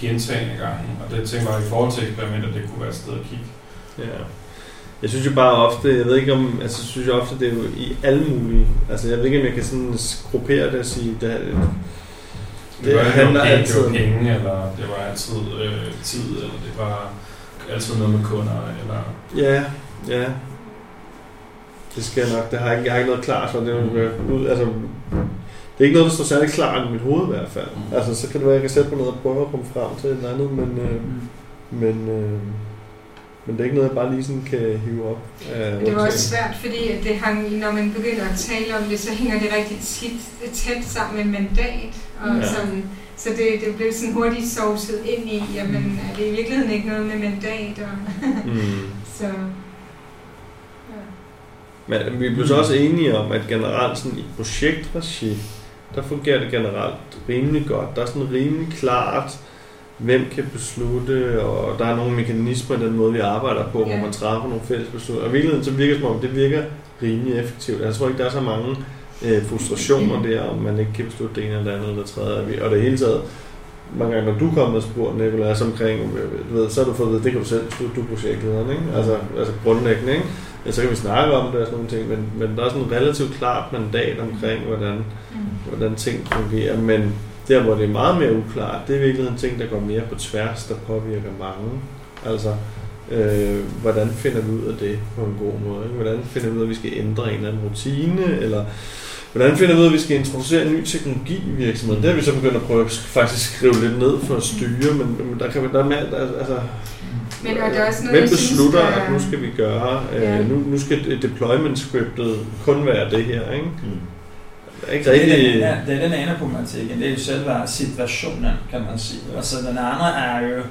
gentagende gange. Og det tænker jeg i forhold til eksperimenter, det kunne være et sted at kigge. Ja. Jeg synes jo bare ofte, jeg ved ikke om, altså jeg synes jo ofte, det er jo i alle mulige, altså jeg ved ikke, om jeg kan sådan gruppere det og sige, det, det, Det, var, handler det, var, altid det om- penge, eller det var altid øh, tid, eller det var altid noget med kunder, eller... Ja, ja. Det skal jeg nok, det har jeg, ikke- jeg har ikke noget klart for, det er, jo, øh, ud, altså, det er ikke noget, der står særlig klart i mit hoved i hvert fald. Mm. Altså, så kan det være, at jeg kan sætte mig ned og prøve at komme frem til et eller andet, men, øh, men, øh, men det er ikke noget, jeg bare lige sådan kan hive op. af Det var også svært, fordi at det hang, når man begynder at tale om det, så hænger det rigtig tit, tæt sammen med mandat. Og Ja. ja. sådan, så det, det blev sådan hurtigt sovset ind i, jamen er det i virkeligheden ikke noget med mandat? Og, Mm. [laughs] så, ja. Men vi blev så også enige om, at generelt sådan i projektregi, der fungerer det generelt rimelig godt. Der er sådan rimelig klart, hvem kan beslutte, og der er nogle mekanismer i den måde, vi arbejder på, hvor Ja. man træffer nogle fælles beslutninger. Og i virkeligheden så virker det som om, det virker rimelig effektivt. Jeg tror ikke, der er så mange øh, frustrationer der, om man ikke kan beslutte det ene eller det andet eller tredje. Og det hele taget, mange gange, når du kommer og spurgte Nicolás omkring, øh, du ved, så har du fået at vide, det kan du selv beslutte, du er projektlederen, ikke? Altså, altså grundlæggende, ikke? Ja, så kan vi snakke om det og sådan nogle ting, men, men der er sådan et relativt klart mandat omkring, hvordan, Mm. hvordan ting fungerer. Men der, hvor det er meget mere uklart, det er i virkeligheden ting, der går mere på tværs, der påvirker mange. Altså, øh, hvordan finder vi ud af det på en god måde? Ikke? Hvordan finder vi ud af, at vi skal ændre en eller anden rutine? Eller hvordan finder vi ud af, at vi skal introducere en ny teknologi i virksomheden? Det har vi så begyndt at prøve at faktisk skrive lidt ned for at styre, men, men der kan der er mere, der, altså, Men der er også noget, Hvem synes, beslutter, der- at nu skal vi gøre, Ja. øh, nu, nu skal deployment scriptet kun være det her, ikke? Mm. Det er ikke Så det, er den ene, det er den ene problematik. Det er jo selve situationen, kan man sige. Og så den andre er jo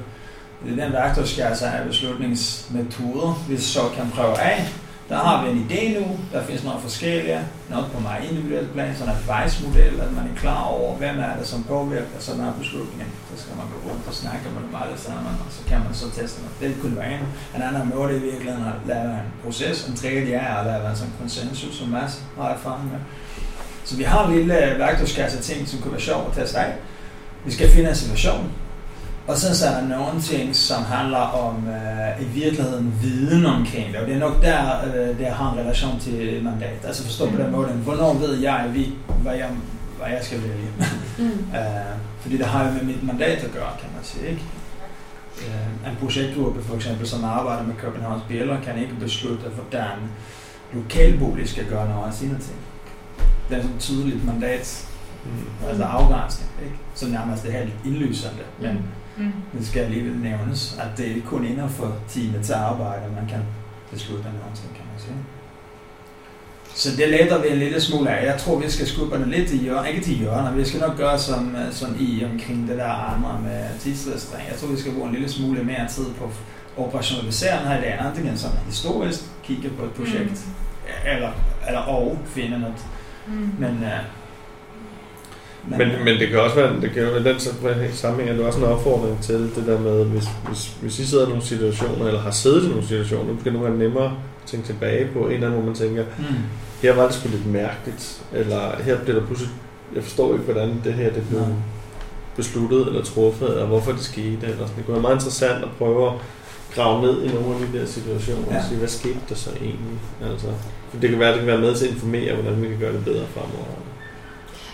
det er den værktøjskasse af beslutningsmetoder, vi så kan prøve af. Der har vi en idé nu, der findes noget forskellige, noget på meget individuelt plan, sådan en advice-model, at man er klar over, hvem er det, som påvirker sådan en beslutning. Så skal man gå rundt og snakke med dem alle sammen, og så kan man så teste det. Det kunne være en. En anden måde i virkeligheden at lave en proces, en tredje er at lave en sådan konsensus, som Mads har erfaring med. Så vi har en lille værktøjskasse af ting, som kunne være sjov at teste af. Vi skal finde en situation, og så er der nogle ting, som handler om øh, i virkeligheden viden omkring det, og det er nok der, øh, det har en relation til mandat. Altså forstå på den måde, hvornår ved jeg, vi, hvad jeg, hvad jeg skal vælge. Mm. [laughs] Øh, fordi det har jo med mit mandat at gøre, kan man sige. Ikke? Øh, en projektgruppe for eksempel, som arbejder med Københavns Bjæller, kan ikke beslutte, hvordan lokalbolig skal gøre noget af sine ting. Det er sådan et tydeligt mandat, Mm. altså afgrænsning, ikke? Så nærmest det her lidt indlysende, men Mm. det skal alligevel nævnes, at det er kun inden for teamet til arbejde, man kan besluttende ting, kan man sige. Så det letter vi en lille smule af. Jeg tror, vi skal skubbe den lidt i hjørnet. Ikke til hjørnet, vi skal nok gøre som, øh, som I omkring det der andre med tidsrestreng. Jeg tror, vi skal bruge en lille smule mere tid på at operationalisere den her idé. Antingen som historisk kigge på et projekt, mm. eller, eller og finde noget. Mm. Men, uh, Men, men det kan også være, det kan jo være den sammenhæng, at du også en opfordring til det der med, hvis, hvis, hvis I sidder i nogle situationer, eller har siddet i nogle situationer, det kan nu være nemmere at tænke tilbage på en eller anden, hvor man tænker, mm. her var det sgu lidt mærkeligt, eller her blev der pludselig, jeg forstår ikke, hvordan det her det blev Nej. besluttet eller truffet, eller hvorfor det skete, eller sådan. Det kunne være meget interessant at prøve at grave ned i nogle af de der situationer Ja. og sige, hvad skete der så egentlig? Altså, det kan være, det kan være med til at informere, hvordan vi kan gøre det bedre fremover.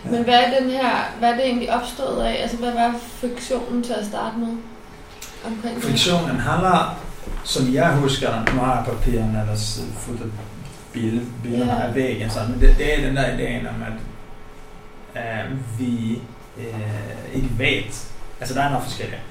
Men hvad er, den her, hvad er det egentlig opstået af? Altså, hvad var fiktionen til at starte med? Omkring? Fiktionen handler, som jeg husker den, nu har jeg papirerne eller billederne Ja. af væggen, sådan, men det, det er den der ideen om, at øh, vi øh, ikke ved. Altså, der er noget forskelligt.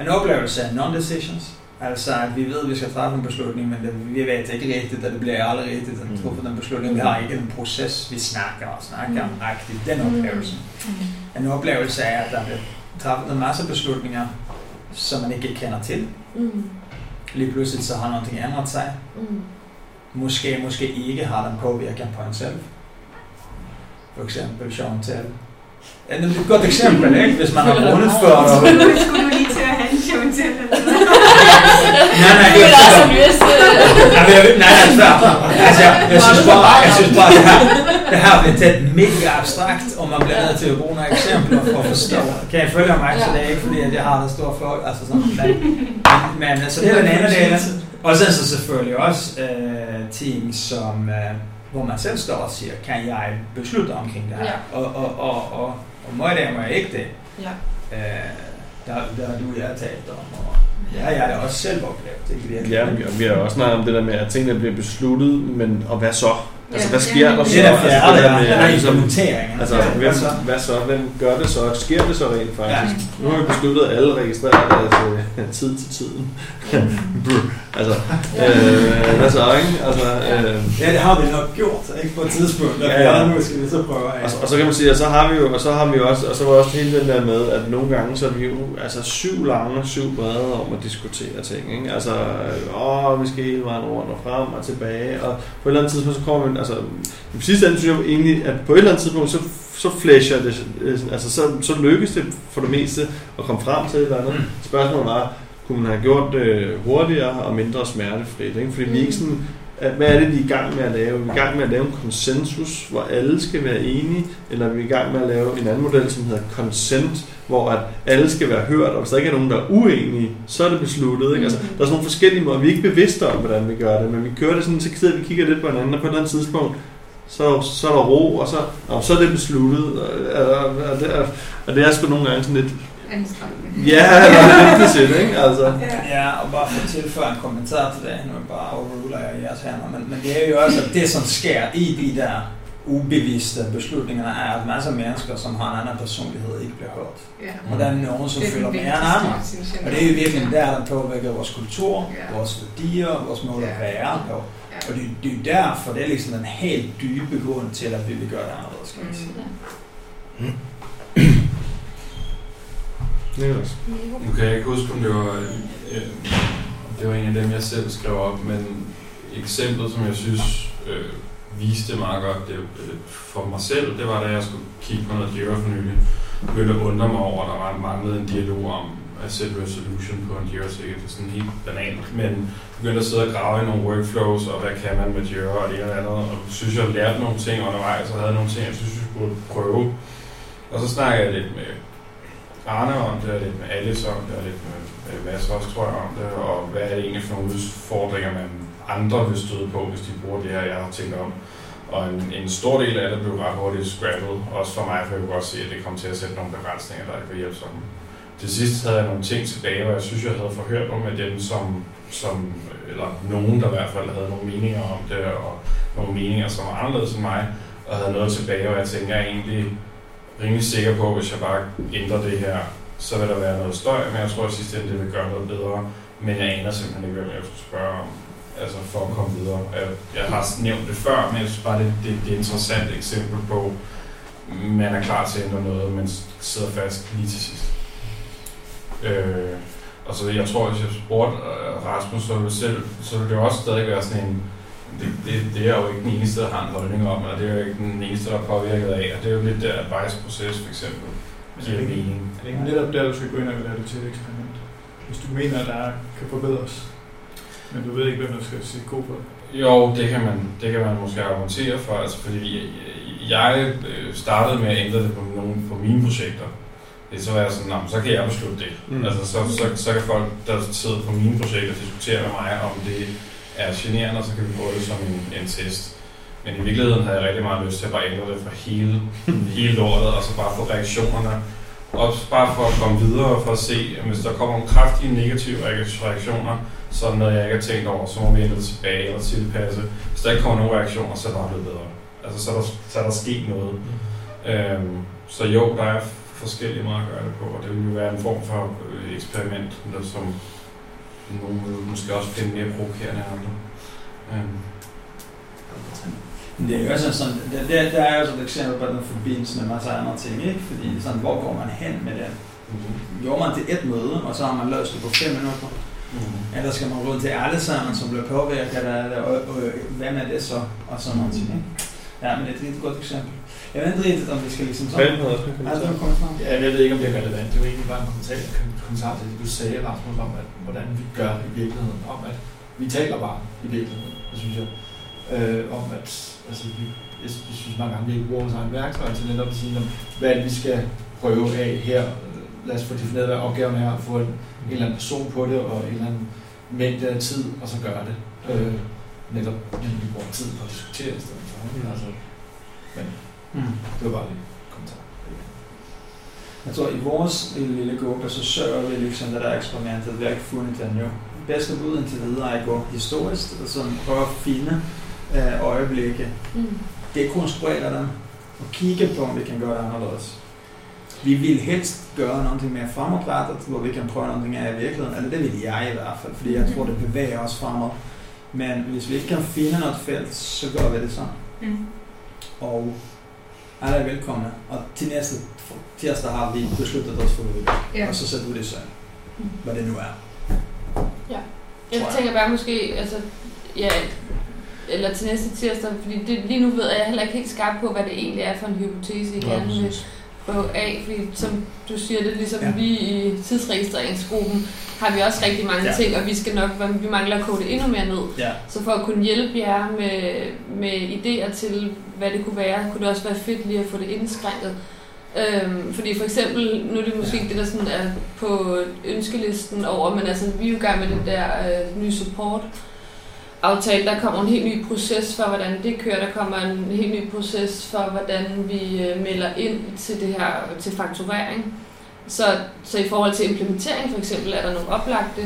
En oplevelse af non-decisions, altså at vi ved, at vi skal træffe en beslutning, men det, vi ved ikke rigtigt, at det bliver aldrig rigtigt at Mm. træffe den beslutning. Vi har ikke en proces, vi snakker og snakker om, Mm. agtigt. Den oplevelse. En oplevelse er, at der bliver træffet en masse beslutninger, som man ikke kender til. Mm. Lige pludselig så har noget ændret sig. Mm. Måske, måske ikke har den påvirket på en selv. For eksempel Sean Tell. Ja, det er et godt eksempel, ikke? Hvis man har [laughs] vundet før. Skulle du, lige til at have en eller hvad? Nej, nej, jeg er altså forstår. vist... Nej, jeg, nej, nej. Altså, jeg, jeg synes bare, jeg synes bare, det her, det her bliver taget mega abstrakt, og man bliver nødt til at bruge nogle eksempler for at forstå. Kan jeg følge mig? Så det er ikke fordi, at jeg har det store flot. Altså sådan, men, men, men så det er den ene del. Og så er så selvfølgelig også øh, ting, som, øh, hvor man selv står og siger, kan jeg beslutte omkring det her? Ja. Og, og, og, og, og må jeg det, må jeg ikke det? Ja. Øh, der, der har du og jeg talt om, og ja, jeg har det også selv oplevet. Ikke virkelig. Ja, vi har også snakket om det der med, at tingene bliver besluttet, men og hvad så? Altså, Ja, hvad ja, sker der så? Det er der Altså, det der der er, med, den er ligesom, implementeringen. Altså, Ja, hvem, hvad så? hvad så? Hvem gør det så? Sker det så rent faktisk? Ja. Nu har vi besluttet, at alle registrerer deres øh, tid til tiden. [laughs] Altså, øh, hvad så, ikke? Altså, øh, Ja, det har vi nok gjort, ikke på et tidspunkt. Ja, Ja, ja. ja. nu skal vi så prøve af. og, så- og, så kan man sige, at så har vi jo, og så har vi jo også, og så var også hele den der med, at nogle gange så er vi jo altså syv lange og syv brede om at diskutere ting, ikke? Altså, øh, åh, vi skal hele vejen rundt og frem og tilbage, og på et eller andet tidspunkt, så kommer vi, altså, i sidste ende synes jeg egentlig, at på et eller andet tidspunkt, så, så flasher det, øh, altså, så, så lykkes det for det meste at komme frem til et eller andet. Mm. Spørgsmålet var, kunne man have gjort det hurtigere og mindre smertefrit, ikke? Fordi vi er ikke sådan, hvad er det, vi er i gang med at lave? Vi er i gang med at lave en konsensus, hvor alle skal være enige, eller er vi i gang med at lave en anden model, som hedder consent, hvor at alle skal være hørt, og hvis der ikke er nogen, der er uenige, så er det besluttet. Ikke? Altså, der er sådan nogle forskellige måder. Vi er ikke bevidste om, hvordan vi gør det, men vi kører det sådan, så sidder vi kigger lidt på hinanden, og på et eller andet tidspunkt, så, så er der ro, og så, og så er det besluttet. Og, og, og, det, er, og det er sgu nogle gange sådan lidt, Anstrengende. ja, eller lidt til, ikke? Altså, Ja, og bare for at tilføje en kommentar til det, nu er bare overruler jeg jeres hænder, men, men det er jo også, at det som sker i de der ubevidste beslutninger, er, at masser af mennesker, som har en anden personlighed, ikke bliver hørt. Ja. Og der er nogen, som Det er føler mere end andre. Og det er jo virkelig der, der påvirker vores kultur, Ja. vores værdier, vores måde at Ja. være på. Ja. Og det, det er jo derfor, det er liksom den helt dybe grund til, at vi vil gøre det anderledes, kan man sige. Mm det er også. Nu kan jeg ikke huske, om det var, øh, det var en af dem, jeg selv skrev op, men eksemplet, som jeg synes øh, viste meget godt det, øh, for mig selv, det var, da jeg skulle kigge på noget Jira for nylig. Begyndte at undre mig over, at der var manglede en dialog om at sætte resolution på en Jira ticket. Det er sådan helt banalt, men begyndte at sidde og grave i nogle workflows, og hvad kan man med Jira og det ene og andet, og synes, jeg lærte nogle ting undervejs, og havde nogle ting, jeg synes, vi skulle prøve. Og så snakkede jeg lidt med Arne om det, og lidt med Alice om det, og lidt med Mads også, tror jeg, om det, og hvad er det egentlig for nogle udfordringer, man andre vil støde på, hvis de bruger det her, jeg har tænkt om. Og en, en stor del af det blev ret hurtigt scrappet, også for mig, for jeg kunne godt se, at det kom til at sætte nogle begrænsninger, der ikke var hjælpsomme. Til sidst havde jeg nogle ting tilbage, hvor jeg synes, jeg havde forhørt mig med dem, som, som, eller nogen, der i hvert fald havde nogle meninger om det, og nogle meninger, som var anderledes end mig, og havde noget tilbage, og jeg tænker, jeg egentlig rimelig sikker på, hvis jeg bare ændrer det her, så vil der være noget støj, men jeg tror at sidste ende, det vil gøre noget bedre. Men jeg aner simpelthen ikke, hvem jeg skulle spørge om. altså for at komme videre. Jeg, jeg har nævnt det før, men jeg synes bare, det, det, det er et interessant eksempel på, man er klar til at ændre noget, men sidder fast lige til sidst. Øh, og så jeg tror, hvis jeg spurgte øh, Rasmus, så ville, selv, så ville det også stadig være sådan en, det, det, det er jo ikke den eneste, der har en holdning om, eller det er jo ikke den eneste, der er påvirket af, og det er jo lidt der bias-proces for eksempel, giver mening. Er det ikke netop der, du skal gå ind og lave det til et eksperiment? Hvis du mener, at der kan forbedres, men du ved ikke, hvem der skal sige god for det. Jo, det kan man, det kan man måske argumentere for, altså fordi jeg øh, startede med at ændre det på, nogle, på mine projekter. Det så var jeg sådan, så kan jeg beslutte det. Mm. Altså, så, så, så kan folk, der sidder på mine projekter, diskutere med mig, om det er generende, og så kan vi bruge det som en, en test. Men i virkeligheden havde jeg rigtig meget lyst til at bare ændre det for hele, hele året, og så bare få reaktionerne. Og bare for at komme videre og for at se, at hvis der kommer nogle kraftige negative reaktioner, så er noget, jeg ikke har tænkt over, så må vi ændre tilbage eller tilpasse. Hvis der ikke kommer nogen reaktioner, så er det bare blevet bedre. Altså, så er der, så er der sket noget. Mm. Øhm, så jo, der er forskellige måder at gøre det på, og det vil jo være en form for øh, eksperiment, der, som nogen vil måske også finde mere provokerende end andre. Øhm. Det er jo også sådan, det, det, det er jo sådan et eksempel på den forbindelse med masser af andre ting, ikke? Fordi sådan, hvor går man hen med det? Mm-hmm. Gjorde man til et møde, og så har man løst det på fem minutter? Mm-hmm. Eller skal man rundt til alle sammen, som bliver påvirket af det, og, og, og hvem er det så? Og sådan noget ting, ikke? Ja, men det er et godt eksempel. Jeg ved ikke om vi skal ligesom sådan... Hvem også en Altså, kommentar. Ja, jeg ved ikke, om det er relevant. Det var egentlig bare en kommentar, kommentar til det, du sagde, Rasmus, om at, hvordan vi gør i virkeligheden. Om at vi taler bare i virkeligheden, det synes jeg. Øh, om at altså, vi, jeg, synes mange gange, vi ikke bruger vores egen værktøj til netop at sige, om, hvad er det, vi skal prøve af her. Lad os få defineret, hvad opgaven er, få en, en eller anden person på det, og en eller anden mængde af tid, og så gøre det. Øh, netop, men vi bruger tid på at diskutere i stedet for. Altså, men mm. det var bare lige en kommentar. Jeg tror, i vores lille, lille gruppe, så sørger vi liksom det der eksperimentet, vi har ikke fundet den jo. Bedste bud indtil videre er at gå historisk, og sådan prøve at finde øh, øjeblikke, Mm. dekonstruere dem, og kigge på, om vi kan gøre det anderledes. Vi vil helst gøre noget mere fremadrettet, hvor vi kan prøve noget af i virkeligheden, eller det vil jeg i hvert fald, fordi jeg tror, det bevæger os fremad. Men hvis vi ikke kan finde noget felt, så gør vi det så. Mm. Og alle er velkomne. Og til næste tirsdag har vi besluttet os for, gør. Ja. Og så sætter vi det så, hvad det nu er. Jeg Tror jeg. tænker bare måske, altså, ja, eller til næste tirsdag, fordi det, lige nu ved jeg heller ikke helt skarp på, hvad det egentlig er for en hypotese, jeg Ja, gerne vil prøve af, fordi som du siger, det er ligesom Ja. ja. vi i tidsregistreringsgruppen, har vi også rigtig mange Ja. ja. ting, og vi skal nok, vi mangler at kode det endnu mere ned. Ja. Så for at kunne hjælpe jer med, med idéer til, hvad det kunne være, kunne det også være fedt lige at få det indskrænket. Øhm, fordi for eksempel, nu er det måske ikke det, der sådan er på ønskelisten over, men altså, vi er jo i gang med den der øh, nye support aftale. Der kommer en helt ny proces for, hvordan det kører. Der kommer en helt ny proces for, hvordan vi øh, melder ind til det her, til fakturering. Så, så i forhold til implementering for eksempel, er der nogle oplagte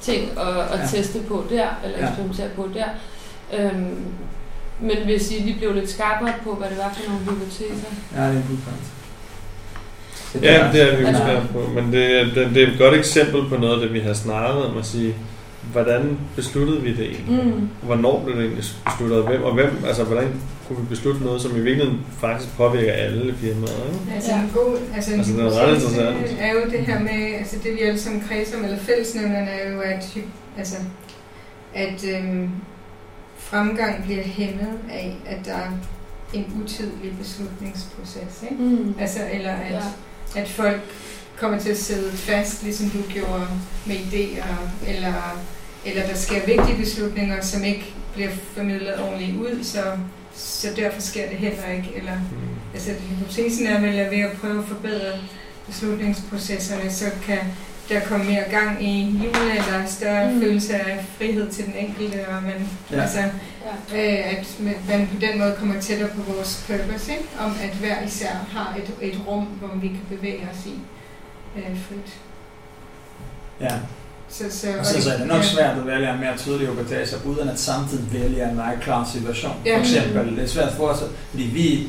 ting at, at Ja. teste på der, eller Ja. eksperimentere på der. Øhm, men hvis I lige blev lidt skarpere på, hvad det var for nogle hypoteser. Ja, det er en god point. Så Ja, det er vi jo Altså- på, men det, er- det, det er et godt eksempel på noget af det, vi har snakket om at sige, hvordan besluttede vi det egentlig? Mm. Hvornår blev det egentlig besluttet, og hvem, og hvem, altså hvordan kunne vi beslutte noget, som i virkeligheden faktisk påvirker alle firmaer? Ikke? Altså Ja. en god, altså en Altså, det er ret interessant. er jo det her med, altså det vi alle sammen kredser om, eller fællesnævnerne er jo, at, altså, at øhm, fremgang bliver hæmmet af, at der er en utidlig beslutningsproces, ikke? Mm. Altså, eller at, Ja. at folk kommer til at sidde fast, ligesom du gjorde med idéer, eller, eller der sker vigtige beslutninger, som ikke bliver formidlet ordentligt ud, så, så derfor sker det heller ikke. Eller, Mm. altså, hypotesen er vel, at ved at prøve at forbedre beslutningsprocesserne, så kan der komme mere gang i hjulene, eller større Mm. følelse af frihed til den enkelte, og man, Ja. ja. altså, Ja. øh, at man på den måde kommer tættere på vores purpose, ikke? om at hver især har et, et rum, hvor vi kan bevæge os i øh, frit. Ja, Så, så, og så, så er det nok svært at vælge en mere tydelig hypotese, uden at samtidig vælge en meget klar situation. Ja. For eksempel, det er svært for os, fordi vi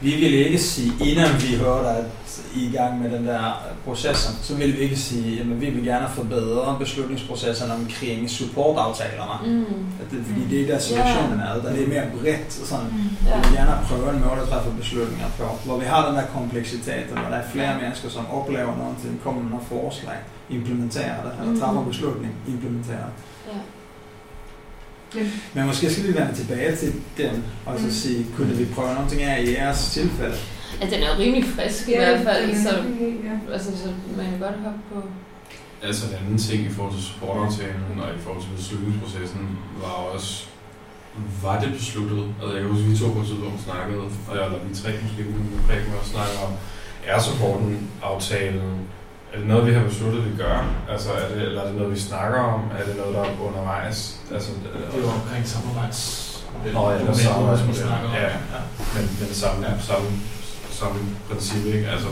vi ville ikke sige, inden vi hørte at I er i gang med den der processen, så ville vi ikke sige, at vi vil gerne forbedre beslutningsprocessen omkring supportaftalerne. Mm. At det, fordi det er der situationen er, der det er mere bredt. Sådan, Mm. Ja. vi vil gerne prøve en måde at træffe beslutninger på, hvor vi har den der kompleksitet, og hvor der er flere mennesker, som oplever noget til kommer med nogle forslag, implementerer det, eller Mm. træffer beslutning, implementerer det. Ja. Men, Men måske skal vi vende tilbage til den, og så Mm. sige, kunne vi prøve noget af i jeres tilfælde? Altså, den er jo rimelig frisk i Ja, hvert fald, den så, ja. altså, så man kan godt hoppe på. Altså en anden ting i forhold til supportaftalen og i forhold til beslutningsprocessen var også, var det besluttet? Altså jeg kan huske, vi to på et tidspunkt snakkede, og jeg, eller vi tre måske, vi også snakkede om, er supporten aftalen, er det noget, vi har besluttet, vi gør? Altså er det, eller er det noget, vi snakker om? Er det noget, der er undervejs? Altså, Det er jo omkring samarbejds... Nå ja, det er samarbejdsmodel. vi om. Ja. men, men samme, Ja. samme, samme princip, ikke? Altså,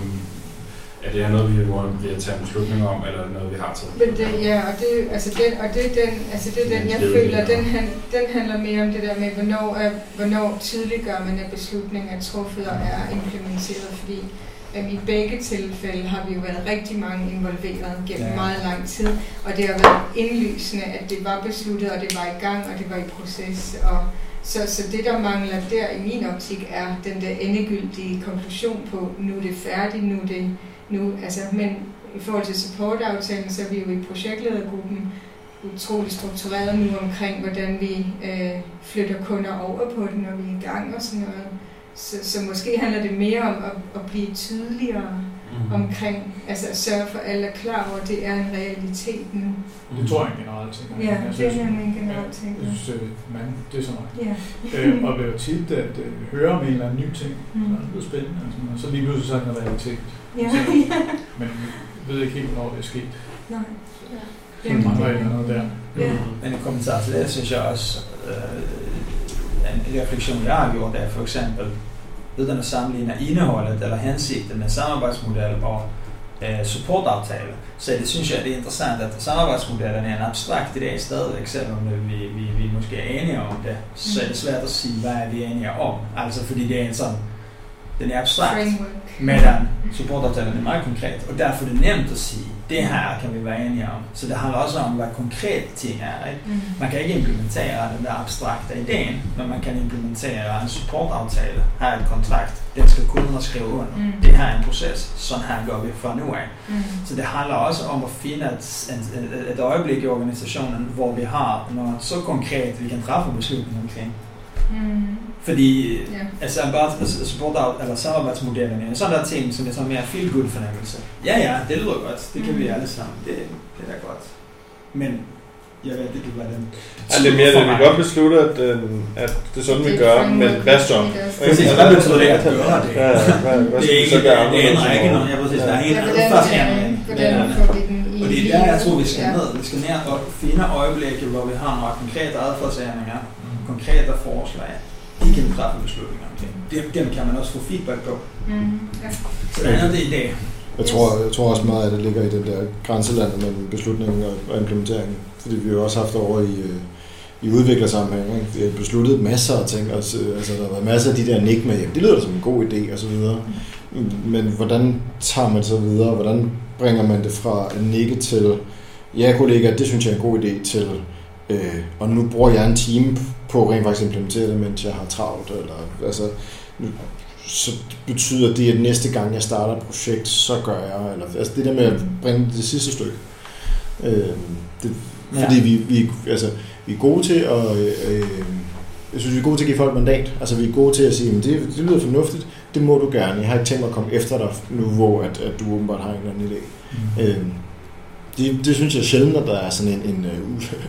er det her noget, vi er ved at tage en beslutning om, eller er det noget, vi har taget? Men det, ja, og det, altså den, og det den, altså det den, jeg er føler, den, han, den handler mere om det der med, hvornår, er, hvornår tydeliggør man, at beslutningen er truffet og er implementeret, fordi i begge tilfælde har vi jo været rigtig mange involveret gennem Ja. ja. meget lang tid, og det har været indlysende, at det var besluttet, og det var i gang, og det var i proces, og så, så det, der mangler der i min optik, er den der endegyldige konklusion på, nu er det færdigt, nu er det nu, altså, men i forhold til supportaftalen, så er vi jo i projektledergruppen utrolig struktureret nu omkring, hvordan vi øh, flytter kunder over på den, når vi er i gang og sådan noget. Så, så måske handler det mere om at, at blive tydeligere Mm. omkring, altså at sørge for, at alle er klar over, at det er en realitet nu. Det tror jeg er en generel ting. Ja, Jeg det synes- er nemlig en generel ting. Jeg synes, øh, man, det er så meget. Ja. øh, og det er jo tit at øh, høre om en eller anden ny ting, Mm. så er det blevet spændende, altså, og så lige pludselig så er det en realitet. Ja, [laughs] ja. Men vi ved ikke helt, hvornår det er sket. Nej. Ja. Så der mangler et eller andet der. Ja. Men en kommentar til det, synes jeg også, øh, en refleksion, jeg har gjort, er for eksempel, uden at sammenligne indholdet eller hensigten med samarbejdsmodel og øh, supportaftale, så det synes jeg, det er interessant, at samarbejdsmodellen er en abstrakt idé stadigvæk, selvom vi, vi, vi måske er enige om det, så er det svært at sige, hvad er vi enige om. Altså fordi det er en sådan, den er abstrakt. Medan supportaftalen er meget konkret, og derfor er det nemt at sige, det her kan vi være enige om. Så det handler også om, hvad konkret ting er. Ikke? Mm. Man kan ikke implementere den der abstrakte idéen, men man kan implementere en supportaftale. Her er et kontrakt, den skal kunderne skrive under. Mm. Det her er en proces, sådan her gør vi fra nu af. Mm. Så det handler også om at finde et, et, et øjeblik i organisationen, hvor vi har noget så konkret, vi kan træffe beslutninger omkring. Mm. Fordi Ja. Altså, bare altså, support eller samarbejdsmodellerne, en sådan der ting, som er sådan mere feel good fornemmelse. Ja, ja, det lyder godt. Det kan vi alle sammen. Det, det er da godt. Men jeg ved ikke, hvad den... Ja, det er mere det, vi godt beslutte, at, øh, at det er sådan, vi gør, men hvad så? Præcis, hvad betyder det at gøre det? Ja, hvad, hvad Det skal er vi ikke, så gøre? det er en række, når jeg præcis, der er en Ja, adfærdsændring. hvordan, hvordan får vi den i Og det er der, jeg tror, vi skal ned. Vi skal ned og finde øjeblikke, hvor vi har nogle konkrete adfærdsændringer, konkrete forslag. De kan vi træffe beslutninger omkring. Dem, dem kan man også få feedback på. Mm. Ja. Så det andet det er i dag. Jeg tror, jeg tror også meget, at det ligger i den der grænseland mellem beslutningen og, og implementeringen. Fordi vi har jo også haft over i, øh, i udviklersammenhæng. Ikke? Vi har besluttet masser af ting. Altså, altså, der har været masser af de der nik med, jamen, det lyder da som en god idé og så videre. Men hvordan tager man så videre? Hvordan bringer man det fra en nikke til, ja kollega, det synes jeg er en god idé, til, øh, og nu bruger jeg en time på rent faktisk implementere det, mens jeg har travlt. Eller, altså, så betyder det, at næste gang jeg starter et projekt, så gør jeg, eller, altså det der med at bringe det sidste stykke. Øh, det, Ja. fordi vi, vi, altså, vi er gode til at, øh, jeg synes, vi er gode til at give folk mandat. Altså, vi er gode til at sige, at det, det lyder fornuftigt, det må du gerne. Jeg har ikke tænkt mig at komme efter dig nu, hvor at, at du åbenbart har en eller anden idé. Mm. Øh, det, det synes jeg sjældent, at der er sådan en, en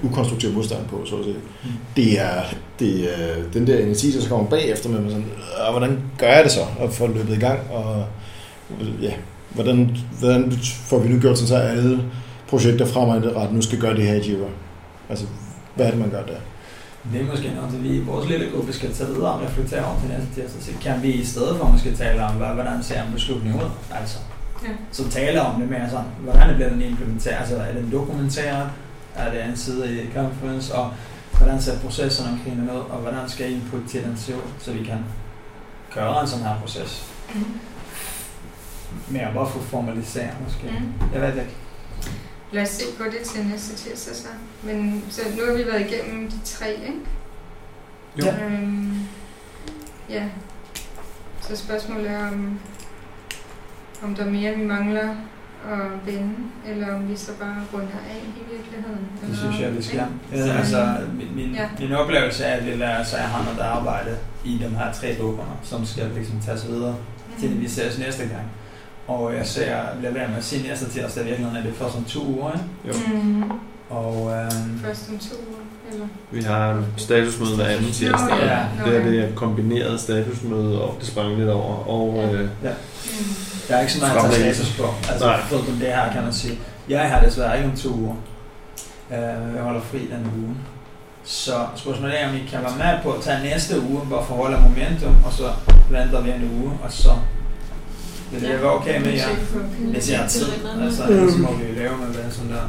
uh, ukonstruktiv modstand på, så at sige. Mm. Det er, det er den der energi, der så kommer bagefter med, sådan, "Øh, hvordan gør jeg det så, at få løbet i gang, og ja, hvordan, hvordan får vi nu gjort sådan, så alle projekter fremadrettet nu skal gøre det her i Jira? Altså, hvad er det, man gør der? Det er måske noget, vi i vores lille gruppe skal tage videre og reflektere over til næste tirsdag. Så kan vi i stedet for måske tale om, hvordan ser en beslutning ud? Altså, Ja. så tale om det mere sådan, hvordan bliver den implementeret? Altså, er den dokumenteret? Er det en side i conference? Og hvordan ser processen omkring den ud? Og hvordan skal input til den se ud, så vi kan gøre en sådan her proces. Mm. Mere bare for formalisere måske. Mm. Jeg ved ikke. Lad os se på det til næste tirsdag så. Men så nu har vi været igennem de tre, ikke? Jo. Øhm, ja. Så spørgsmålet er, om, om der er mere, vi mangler at vende, eller om vi så bare runder af i virkeligheden. Det eller- synes jeg, vi skal. ikke? Ja, altså, min, min, Ja. min oplevelse er, at det er, så jeg har noget arbejde i de her tre bøger, som skal ligesom tages videre, til vi ses næste gang. Og jeg ser, bliver være med at sige næste tirsdag, i virkeligheden er det først om to uger, ikke? Jo. Mm. Og øhm, Først om to uger, eller? Vi har statusmøde hver anden tirsdag. Ja. Det er det er et kombineret statusmøde, og det sprang lidt over. Og Ja. øh, Mm. Der er ikke så meget at tage status på. Altså, Nej. for det her kan man sige. Jeg har desværre ikke om to uger. Øh, jeg holder fri denne uge. Så spørgsmålet er, om I kan være med på at tage næste uge, bare forholde momentum, og så venter vi en uge, og så vil det være okay med jer. Hvis jeg har tid, altså, så må vi lave med hvad sådan der.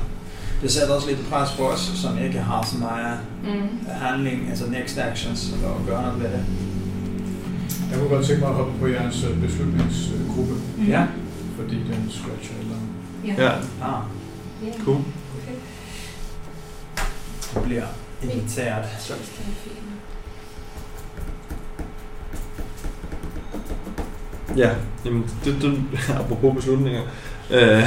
Det sætter også lidt pres på os, som ikke har så meget Mm. handling, altså next actions, eller at gøre noget ved det. Jeg kunne godt tænke mig at hoppe på jeres øh, beslutningsgruppe, Mm. Ja. fordi den scratcher eller... ja, Ah, Ja. cool. det bliver inviteret. Ja, jamen, det, det, [laughs] apropos beslutninger, øh,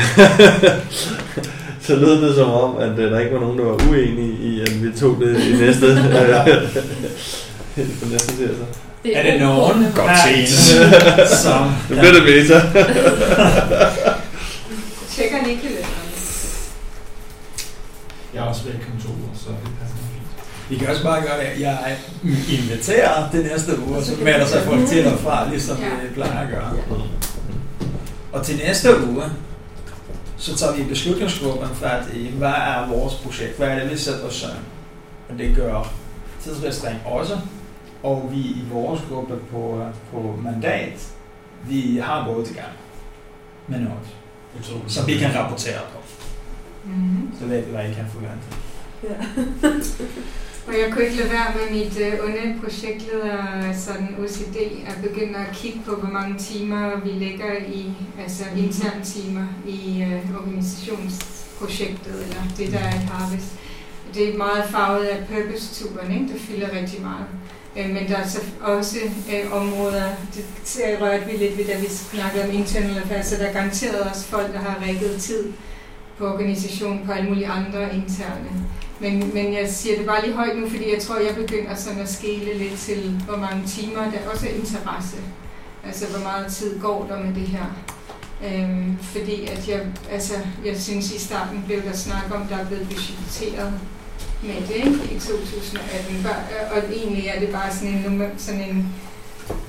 [laughs] så lød det som om, at øh, der ikke var nogen, der var uenige i, at vi tog det i næste, [laughs] øh, på næste tirsdag. Er det nogen, Godt set. [laughs] som Nu bliver det meta. [laughs] Tjekker Nicolette. Jeg er også væk om to uger, så det passer mig fint. Vi kan også bare gøre det. Jeg inviterer det næste uge, og så melder sig folk til og fra, ligesom Ja. vi plejer at gøre. Og til næste uge, så tager vi i beslutningsgruppen fat i, hvad er vores projekt? Hvad er det, vi sætter os sammen? Og det gør tidsrestreng også. Og vi i vores gruppe på, på mandat, vi har gået i gang med noget, som vi kan rapportere på. Mm. Så ved vi, hvad I kan forvente. [laughs] Og jeg kunne ikke lade være med mit øh, onde projektleder sådan OCD at begynde at kigge på, hvor mange timer vi lægger i, altså interne timer i øh, organisationsprojektet, eller det der er i Harvest. Det er meget farvet af purpose-turen, ikke? det fylder rigtig meget. Øh, men der er så også øh, områder, det ser- rørte vi lidt ved, da vi snakkede om internal affairs, så der er garanteret også folk, der har rækket tid på organisationen på alle mulige andre interne. Men, men jeg siger det bare lige højt nu, fordi jeg tror, jeg begynder sådan at skele lidt til, hvor mange timer der også er interesse. Altså, hvor meget tid går der med det her. Øhm, fordi at jeg, altså, jeg synes i starten blev der snak om, der er blevet budgetteret med det ikke, i 2018. Og egentlig er det bare sådan en, sådan en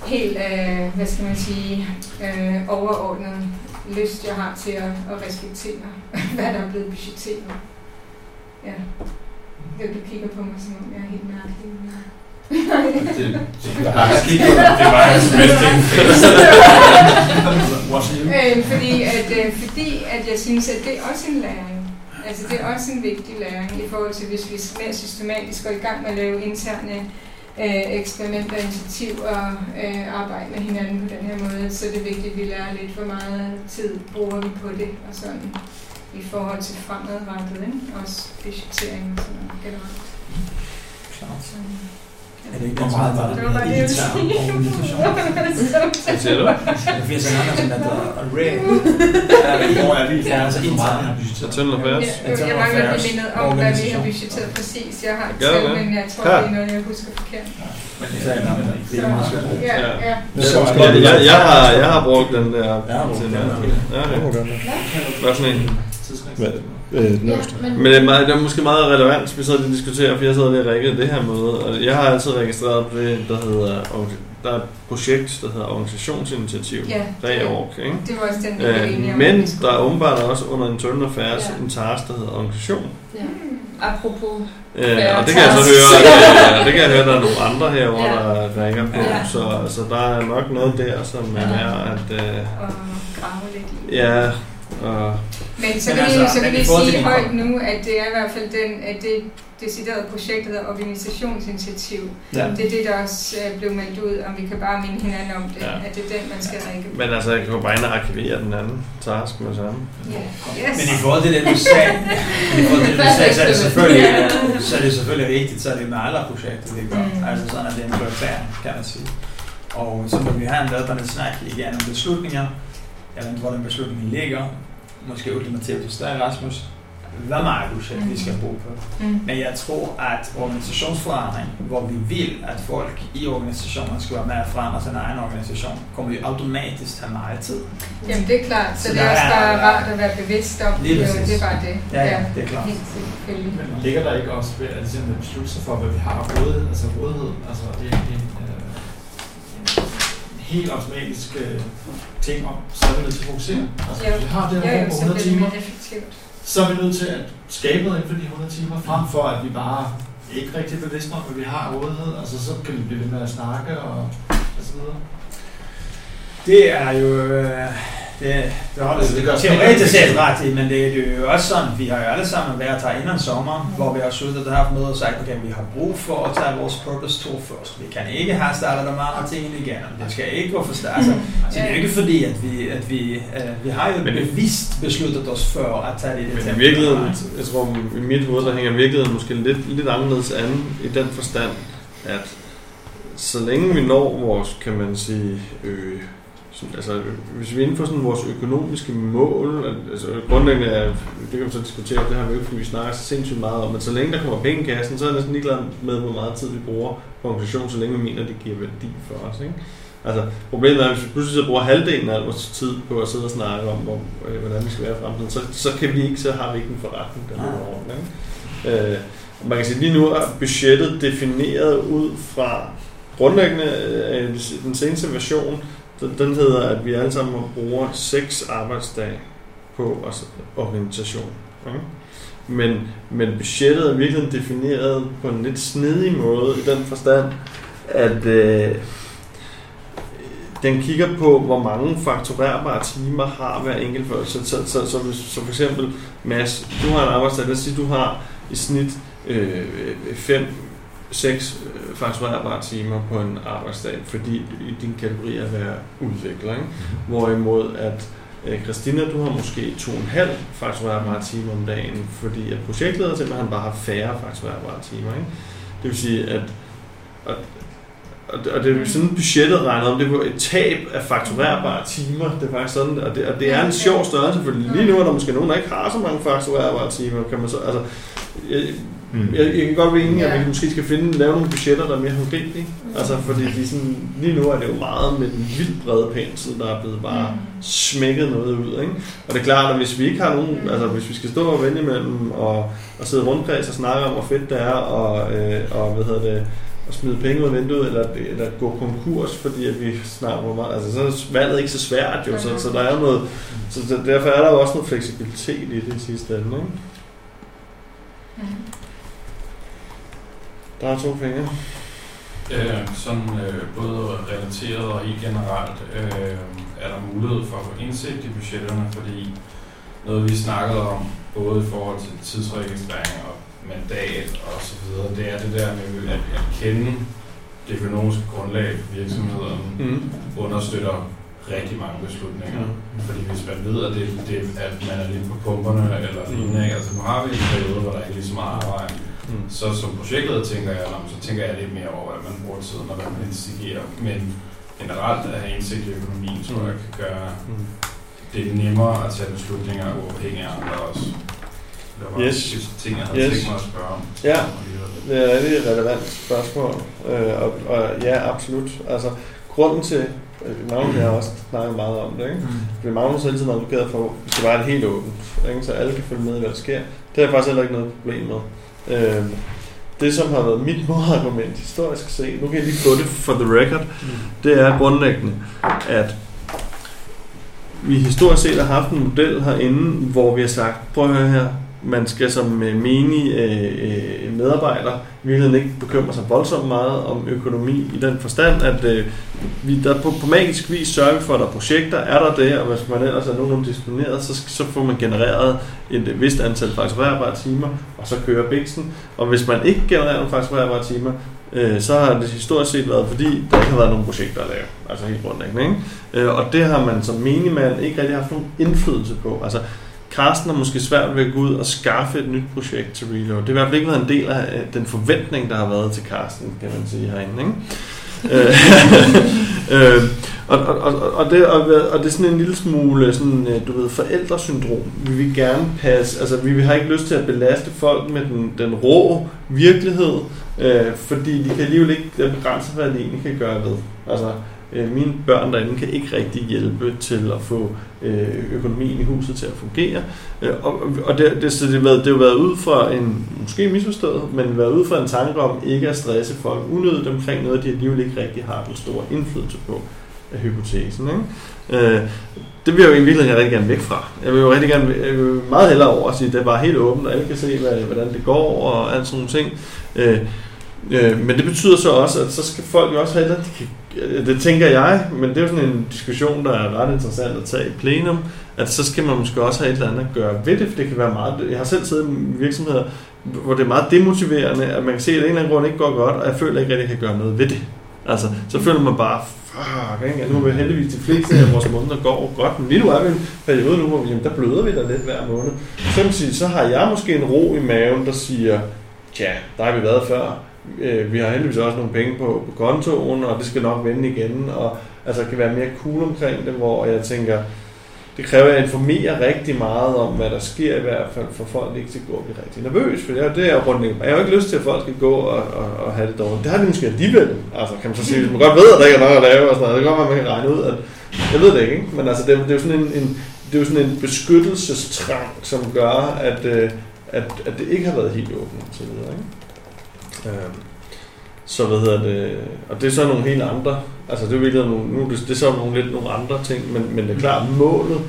helt, øh, hvad skal man sige, øh, overordnet lyst, jeg har til at, at respektere, hvad der er blevet budgetteret. Ja. Ja, Du kigger på mig, som om jeg er helt mærkelig. Det, det, det var hans resting øh, fordi, at, øh, fordi at jeg synes, at det er også en læring. Altså det er også en vigtig læring i forhold til, hvis vi mere systematisk går i gang med at lave interne øh, eksperimenter, initiativer øh, arbejde med hinanden på den her måde, så er det vigtigt, at vi lærer lidt, hvor meget tid bruger vi på det, og sådan i forhold til fremadrettet, ikke? også budgettering og sådan noget generelt. Klart. Så, Er det ikke hvor meget var det? Det var bare det, [laughs] jeg? Hvad siger du? Der finns en annan som heter REG. Hvor er vi? Ja, altså intern. Internal affairs. Ja, jeg mangler lige mindet om, hvad vi har budgetteret præcis. Jeg har det? men jeg tror, det er noget, jeg husker forkert. Men det er en anden. Det meget svært. Ja, Jeg, jeg, jeg, har, jeg har brugt den der. Ja, til okay. den. Ja, Det er sådan en? Øh, den øverste. men, Men det er, meget, det er måske meget relevant, vi sidder og diskuterer, for jeg sidder ved at række det her møde, og jeg har altid registreret på det, der hedder, der er et projekt, der hedder Organisationsinitiativ, Ja, REORG, ikke? det var også den, blev enige Øh, om. men der er åbenbart også under Internal Affairs Ja. en task, der hedder organisation. ja. Apropos, Øh, Ja, og det kan jeg så høre, at, [laughs] øh, det kan jeg høre, at der er nogle andre herovre, Ja. der rækker på. Ja. Så, så der er nok noget der, som er Ja. værd at... Øh, Og grave lidt i. ja, og Men så Men vil, altså, så men vil i jeg forhold til sige højt nu, at det er i hvert fald den, at det deciderede projekt, der hedder organisationsinitiativ. Ja. Det er det, der også øh, blev meldt ud, om vi kan bare minde hinanden om det, Ja. at det er den, man skal række. Men altså, jeg kan jo bare ind og arkivere den anden task med samme. Ja. Yes. Men i forhold til det, du sagde, men [laughs] i forhold til det, du sagde så er det selvfølgelig, så er det selvfølgelig vigtigt, så er det med alle projekter, vi gør. Mm. Altså sådan, at det er en prioritering, kan man sige. Og så må vi have en løbende snak igen om beslutninger. Jeg ved ikke, hvor den beslutning ligger. Måske ultimativt hos dig, Rasmus. Hvad meget projekt vi skal bruge på. Mm. Men jeg tror, at organisationsforandring, hvor vi vil, at folk i organisationen skal være med at forandre sin egen organisation, kommer vi automatisk have meget tid. Jamen det er klart, så, Så det er der også er- bare rart at være bevidst om. Det, det er bare det. Ja, ja, det er klart. Helt. Men ligger der ikke også ved at ligesom beslutte sig for, hvad vi har af rådighed, altså rådighed, altså øh, en helt automatisk øh, ting om, så er vi nødt til at fokusere. Altså hvis vi har det her ja, rum på så 100 bliver det timer, så er vi nødt til at skabe noget inden for de 100 timer, frem for at vi bare ikke rigtig bevidste om, hvad vi har rådighed. Altså så kan vi blive ved med at snakke og, og så videre. Det er jo... Øh, det, det har Altså, det, det gør det teoretisk set ret i, men det, det er jo også sådan, vi har jo alle sammen været her inden sommer, hvor vi har siddet og haft møde og sagt, okay, vi har brug for at tage vores purpose tour først. Vi kan ikke have startet de andre ting igennem. Det skal ikke gå for stærkt. Altså, så det er jo ikke fordi, at vi, at vi, øh, vi har jo Men- bevidst besluttet os for at tage det i det Men i tempo, virkeligheden, der er. jeg tror i mit hoved, der hænger virkeligheden måske lidt, lidt anderledes an i den forstand, at så længe vi når vores, kan man sige, øh, sådan, altså hvis vi er inden for sådan vores økonomiske mål, altså grundlæggende er, det kan vi så diskutere, det har vi jo ikke, fordi vi snakker så sindssygt meget om, men så længe der kommer penge i kassen, så er jeg næsten ligeglad med, hvor meget tid vi bruger på organisation, så længe vi mener, det giver værdi for os. Ikke? Altså, problemet er, at hvis vi pludselig så bruger halvdelen af vores tid på at sidde og snakke om, hvor, øh, hvordan vi skal være i fremtiden, så, så, kan vi ikke, så har vi ikke en forretning, der løber. Ikke? Øh, man kan sige, lige nu er budgettet defineret ud fra grundlæggende øh, den seneste version, den, den hedder, at vi alle sammen bruger seks arbejdsdage på organisation. Okay? Men, men budgettet er virkelig defineret på en lidt snedig måde i den forstand, at øh, den kigger på, hvor mange fakturerbare timer har hver enkelt for så, så, så, så, hvis, så for eksempel, Mads, du har en arbejdsdag, lad os sige, du har i snit øh, 5 6 fakturerbare timer på en arbejdsdag, fordi i din kategori er at være udvikler. Ikke? Hvorimod at øh, Christina, du har måske 2,5 fakturerbare timer om dagen, fordi at projektleder simpelthen bare har færre fakturerbare timer. Ikke? Det vil sige, at og, og, og det er sådan budgettet regnet om, det var et tab af fakturerbare timer. Det er faktisk sådan, og det, og det er en sjov størrelse, for lige nu er der måske nogen, der ikke har så mange fakturerbare timer, kan man så, altså, Mm. jeg, jeg kan godt være enig, at Ja. vi måske skal finde, lave nogle budgetter, der er mere håndgribelige. Altså, fordi de sådan, lige nu er det jo meget med den vildt brede pensel, der er blevet bare smækket noget ud. Ikke? Og det er klart, at hvis vi ikke har nogen, altså hvis vi skal stå og vælge imellem og, og sidde rundkreds og snakke om, hvor fedt det er, og, øh, og hvad hedder det, at smide penge ud af vinduet, eller, eller at gå konkurs, fordi at vi snart hvor meget, altså så er valget ikke så svært jo, så, så der er noget, så der- derfor er der jo også noget fleksibilitet i det sidste ende, ikke? Mm. Der er to fingre. Øh, sådan øh, både relateret og helt generelt øh, er der mulighed for at få indsigt i budgetterne, fordi noget vi snakkede om, både i forhold til tidsregistrering og mandat og så videre, det er det der med at, at kende det økonomiske grundlag for virksomheden Mm. understøtter rigtig mange beslutninger. Mm. Fordi hvis man ved, at, det, det, at man er lidt på pumperne eller lignende, ikke? altså nu har vi en periode, hvor der ikke er lige så meget arbejde, Mm. så som projektleder tænker jeg, "Nå, men så tænker jeg lidt mere over, at man bruger tiden, og hvad man instigerer. Men generelt at have indsigt i økonomien, tror jeg kan gøre Mm. det nemmere at tage beslutninger uafhængig af andre også. Det var Yes. ting, jeg havde Yes. tænkt mig at spørge om. Ja. Det er et relevant spørgsmål, øh, og, og ja, absolut. Altså, grunden til, øh, Magnus og jeg har også snakket meget om det, ikke? Fordi Magnus har tiden advokeret for, at vi skal være helt åbent, ikke? så alle kan følge med i, hvad der sker. Det har jeg faktisk heller ikke noget problem med. Øh, det, som har været mit modargument historisk set, nu kan jeg lige få det for the record, det er grundlæggende, at vi historisk set har haft en model herinde, hvor vi har sagt, prøv at høre her, man skal som øh, menig øh, øh, medarbejder i virkeligheden ikke bekymre sig voldsomt meget om økonomi i den forstand, at øh, vi der på, på magisk vis sørger vi for, at der er projekter, er der det, og hvis man ellers er nogenlunde disponeret, så, så får man genereret et øh, vist antal fakturerbare timer, og så kører biksen. Og hvis man ikke genererer nogle fakturerbare timer, øh, så har det historisk set været, fordi der ikke har været nogen projekter at lave. Altså helt grundlæggende. Ikke? Øh, og det har man som menigmand ikke rigtig haft nogen indflydelse på. Altså, Carsten har måske svært ved at gå ud og skaffe et nyt projekt til Reload. Det har i hvert fald ikke været en del af øh, den forventning, der har været til Carsten, kan man sige herinde. Ikke? [laughs] øh, [laughs] øh, og, og, og, og, det, og, og det er sådan en lille smule sådan, øh, du ved, forældresyndrom. Vi vil gerne passe, altså vi har ikke lyst til at belaste folk med den, den rå virkelighed, øh, fordi de kan alligevel ikke begrænse, hvad de egentlig kan gøre ved. Altså, øh, mine børn derinde kan ikke rigtig hjælpe til at få øh, økonomien i huset til at fungere. Øh, og og det, det, så det, været, det har været ud fra en, måske misforstået, men været ud fra en tanke om ikke at stresse folk unødigt omkring noget, de alligevel ikke rigtig har den store indflydelse på af hypotesen. Ikke? Øh, det vil jeg jo i virkeligheden rigtig gerne væk fra. Jeg vil jo rigtig gerne, jeg vil meget hellere over at sige, at det er bare helt åbent, og alle kan se, hvad, hvordan det går og alt sådan nogle ting. Øh, øh, men det betyder så også, at så skal folk jo også have, at de kan Øh, det tænker jeg, men det er jo sådan en diskussion, der er ret interessant at tage i plenum, at så skal man måske også have et eller andet at gøre ved det, for det kan være meget, jeg har selv siddet i virksomheder, hvor det er meget demotiverende, at man kan se, at en eller anden grund ikke går godt, og jeg føler ikke, at jeg kan gøre noget ved det. Altså, så føler man bare, fuck, ikke? Altså, nu er vi heldigvis de fleste af vores måneder går godt, men lige nu er vi en periode nu, hvor vi, jamen, der bløder vi da lidt hver måned. Så, sige, så har jeg måske en ro i maven, der siger, tja, der har vi været før, øh, vi har heldigvis også nogle penge på, på kontoen, og det skal nok vende igen, og altså kan være mere cool omkring det, hvor jeg tænker, det kræver, at jeg informerer rigtig meget om, hvad der sker i hvert fald, for folk ikke til at gå og blive rigtig nervøs, for det, det er rundt Jeg har jo ikke lyst til, at folk skal gå og, og, og have det dårligt. Det har de måske alligevel. Altså, kan man så sige, hvis man godt ved, at der ikke er noget at lave, og sådan noget, det kan godt være, man kan regne ud, at jeg ved det ikke, ikke? men altså, det, det er jo sådan en, en det er jo sådan en beskyttelsestrang, som gør, at, øh, at, at det ikke har været helt åbent og så videre. Ikke? Øhm. Så hvad hedder det, og det er så nogle helt andre, altså det er virkelig nogle, nu det, det er så nogle lidt nogle andre ting, men, men det er klart, målet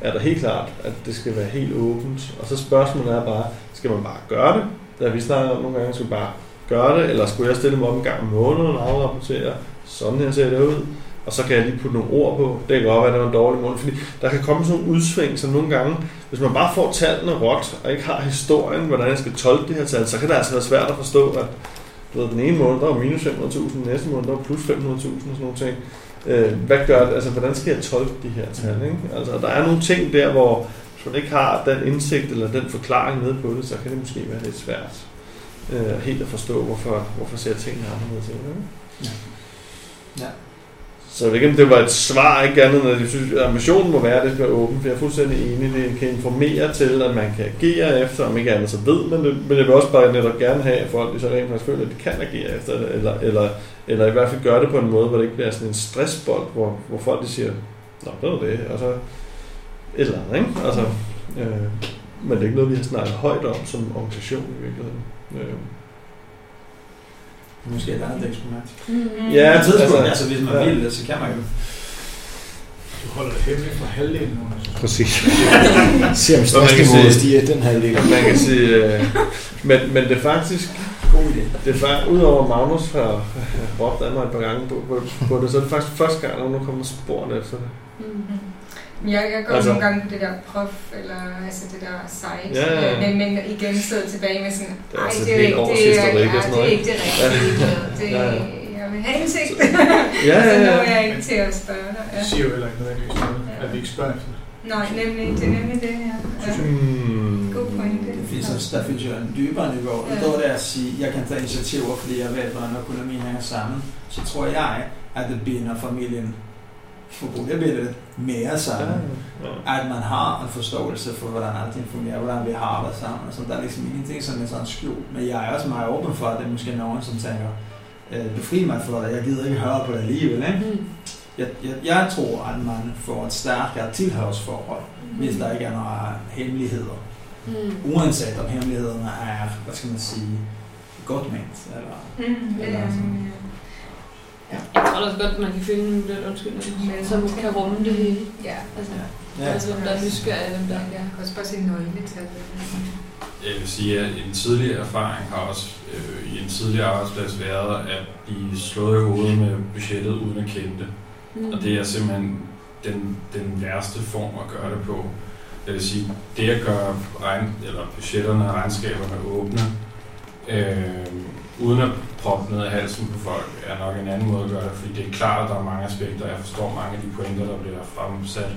er der helt klart, at det skal være helt åbent. Og så spørgsmålet er bare, skal man bare gøre det? Da vi snakker om nogle gange, skal bare gøre det, eller skulle jeg stille mig op en gang om måneden og afrapportere, sådan her ser det ud, og så kan jeg lige putte nogle ord på. Det kan godt være, at det var en dårlig måned, fordi der kan komme sådan nogle udsving, som nogle gange, hvis man bare får tallene råt, og ikke har historien, hvordan jeg skal tolke det her tal, så kan det altså være svært at forstå, at du ved, den ene måned, der var minus 500.000, næste måned, der var plus 500.000 og sådan nogle ting. Øh, hvad gør det? Altså, hvordan skal jeg tolke de her tal? Ikke? Altså, der er nogle ting der, hvor hvis man ikke har den indsigt eller den forklaring med på det, så kan det måske være lidt svært øh, helt at forstå, hvorfor, hvorfor ser tingene anderledes ud. Ikke? Ja. ja. Så jeg ved ikke, om det var et svar, ikke andet, når jeg synes, at missionen må være, at det skal være åbent, for jeg er fuldstændig enig, det kan informere til, at man kan agere efter, om ikke andet så ved man det, men jeg vil også bare netop gerne have, at folk så rent faktisk føler, at de kan agere efter det, eller, eller, eller i hvert fald gøre det på en måde, hvor det ikke bliver sådan en stressbold, hvor, hvor folk de siger, nå, det er det, og så et eller andet, ikke? Altså, øh, men det er ikke noget, vi har snakket højt om som organisation i virkeligheden. Øh. Måske et andet eksperiment. Mm. Ja, altså, altså, altså, hvis man ja. vil det, så kan man jo. Du holder det hemmeligt for halvdelen nu. Præcis. [laughs] Se om stressniveauet stiger den halvdel. Man kan sige, øh, men, men det er faktisk, God idé. Det er faktisk, udover Magnus har råbt af mig et par gange på, på, på det, så er det faktisk første gang, når nu kommer sporene efter det. Mm-hmm. Jeg, jeg går altså, nogle gange på det der prof, eller altså det der site, ja, ja. men, men igen sidder tilbage med sådan, Det er altså det er, et ikke, helt års det, er, ja, sådan det er noget, ikke det rigtige. Det, [laughs] Ja, ja. Jeg vil have indsigt. Ja, [laughs] Så ja, nu er ja. jeg ikke til at spørge dig. Ja. Det siger jo heller ikke nødvendigvis noget, at vi ikke spørger efter det. Nej, nemlig, det er nemlig det her. Ja. Hmm. God pointe. Det finns en, der finns ju en dybere niveau. Ja. Udover det at sige, jeg kan tage initiativer, fordi jeg ved, hvordan økonomien hænger sammen, så tror jeg, at det binder familien, for at bruge det billede, mere sammen. Ja. At man har en forståelse for, hvordan alting fungerer, hvordan vi har det sammen. Så der er liksom ingenting som er sådan skjult. Men jeg er også meget åben for, at det er måske nogen, som tænker, øh, befri mig for det, jeg gider ikke høre på det alligevel. Ikke? Mm. Jeg, jeg, jeg tror, at man får et stærkere tilhørsforhold, hvis der ikke er nogle hemmeligheder. Mm. Uanset om hemmelighederne er, hvad skal man sige, godt ment. Eller, Mm, det eller er, sådan. Jeg tror da også godt, man kan finde en model, undskyld, som kan rumme det hele. Ja, Altså, Ja. altså hvem der er nysgerrig, hvem der ikke er. jeg kan også bare se nøgletal. jeg vil sige, at en tidligere erfaring har også øh, i en tidligere arbejdsplads været at blive slået i hovedet med budgettet uden at kende det. Mm. Og det er simpelthen den, den værste form at gøre det på. Det vil sige, det at gøre regn, eller budgetterne og regnskaberne åbne, øh, uden at proppe ned af halsen på folk, er nok en anden måde at gøre det, fordi det er klart, at der er mange aspekter. Jeg forstår mange af de pointer, der bliver fremsat.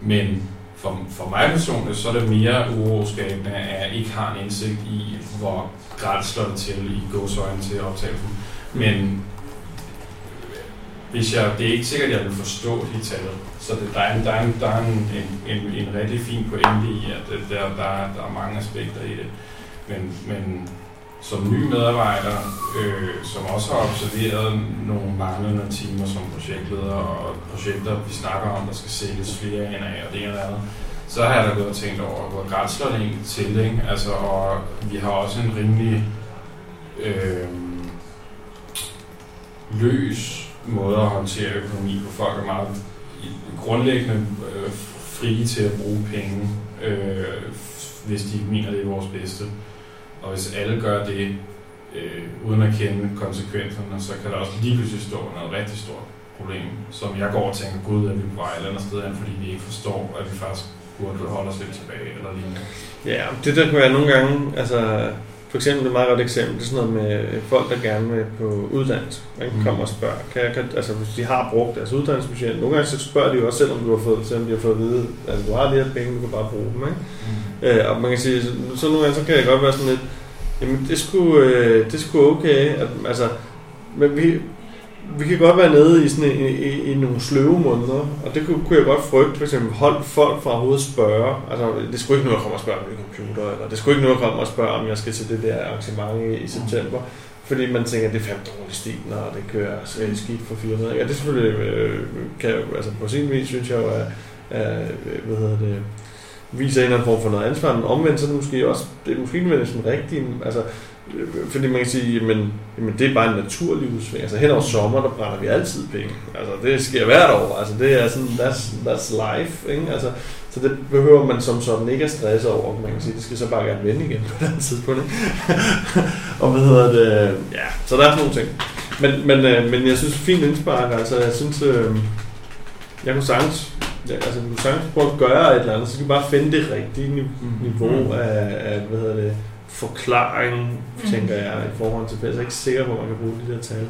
Men for, for mig personligt, så er det mere uroskabende, at jeg ikke har en indsigt i, hvor grædt slår det til i gåsøjne til optagelsen. Men hvis jeg, det er ikke sikkert, at jeg vil forstå de tal. Så det, der er, en, der er, en, der er en, en, en, en rigtig fin pointe i, at det, der, der, er, der er mange aspekter i det. Men, men som ny medarbejder, øh, som også har observeret nogle manglende timer som projektleder og projekter, vi snakker om, der skal sælges flere ind af, og det ene eller andet, så har jeg da gået og tænkt over, hvor grædt det egentlig til, ikke? Altså, og vi har også en rimelig øh, løs måde at håndtere økonomi på. Folk er meget grundlæggende øh, frie til at bruge penge, øh, hvis de mener, det er vores bedste. Og hvis alle gør det, øh, uden at kende konsekvenserne, så kan der også lige pludselig stå noget rigtig stort problem, som jeg går og tænker, gud, er vi på vej et eller andet sted hen, fordi vi ikke forstår, at vi faktisk burde holde os lidt tilbage, eller lignende. Ja, det der kan være nogle gange, altså for eksempel et meget godt eksempel, det er sådan noget med folk, der gerne vil på uddannelse. Man Mm. kommer og spørger, kan, jeg- kan, altså hvis de har brugt deres uddannelsesbudget, nogle gange så spørger de jo også selv, om du har fået, selvom de har fået at vide, at du har de her penge, du kan bare bruge dem. Ikke? Øh, og man kan sige, så, så nogle gange så kan det godt være sådan lidt, jamen det skulle, øh, det skulle okay, at, altså, men vi, vi kan godt være nede i, sådan i, i, i nogle sløve måneder, og det kunne, kunne jeg godt frygte, for eksempel hold folk fra hovedet spørge, altså det skulle ikke nu at komme og spørge om min computer, eller det skulle ikke nu at komme og spørge, om jeg skal til det der arrangement i, i september, fordi man tænker, at det er fandme dårlig stil, når det kører så skidt for firmaet. Ja, det selvfølgelig, øh, kan, jeg- altså på sin vis synes jeg jo, at, at hvad hedder det, viser en eller anden form for noget ansvar, men omvendt så er det måske også, det er måske ikke den rigtige, altså, øh, fordi man kan sige, jamen, jamen det er bare en naturlig udsving. Altså hen over sommer, der brænder vi altid penge. Altså det sker hvert år. Altså det er sådan, that's, that's life. Ikke? Altså, så det behøver man som sådan ikke at stresse over. Man kan sige, det skal så bare gerne vende igen på den tidspunkt. Ikke? [laughs] og hvad hedder det? Ja, så der er sådan nogle ting. Men, men, øh, men jeg synes, fint indspark. Altså jeg synes, øh, jeg kunne sagtens Ja, altså, du kan sagtens prøve at gøre et eller andet, så skal vi bare finde det rigtige ni- niveau af, af hvad hedder det, forklaring, tænker jeg, i forhold til. Så jeg er ikke sikker på, at man kan bruge de der tal.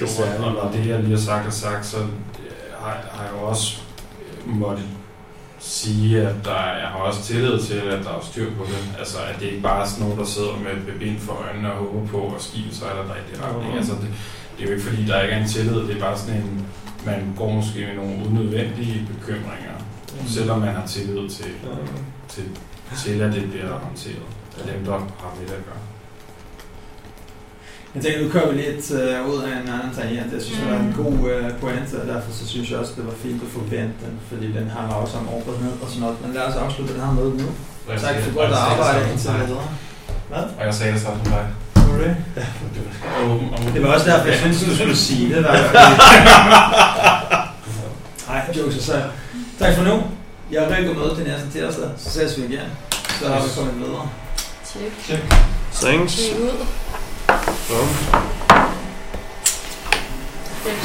Jo, og og når det jeg lige har sagt er sagt, så øh, har, har jeg jo også måttet sige, at der, er- jeg har også tillid til, at der er styr på det. Altså, at det ikke bare er sådan nogen, der sidder med et bind for øjnene og håber på at skive sig eller der i det retning. Altså, det, det er jo ikke fordi, der ikke er en tillid. Det er bare sådan en, man går måske med nogle unødvendige bekymringer, selvom man har tillid til, til, til at det bliver håndteret af dem, der har med det at gøre. Jeg tænker, nu kører vi lidt uh, ud af en anden tangent. Jeg synes, det var en god uh, pointe, og derfor så synes jeg også, det var fint at få vendt den, fordi den handler også om åbenhed og sådan noget. Men lad os afslutte det her møde nu. Jeg Tak for godt arbejde indtil videre. Hvad? Og jeg sagde det samme som dig. Var det? Og- og- Det var også derfor, jeg synes, du skulle sige det. Der. [laughs] Nej, jokes aside. Tak for nu. Jeg rykker mødet den næste tirsdag, så ses vi igen. Så har vi kommet videre. Tjek. Thanks. Tjek ud. Så.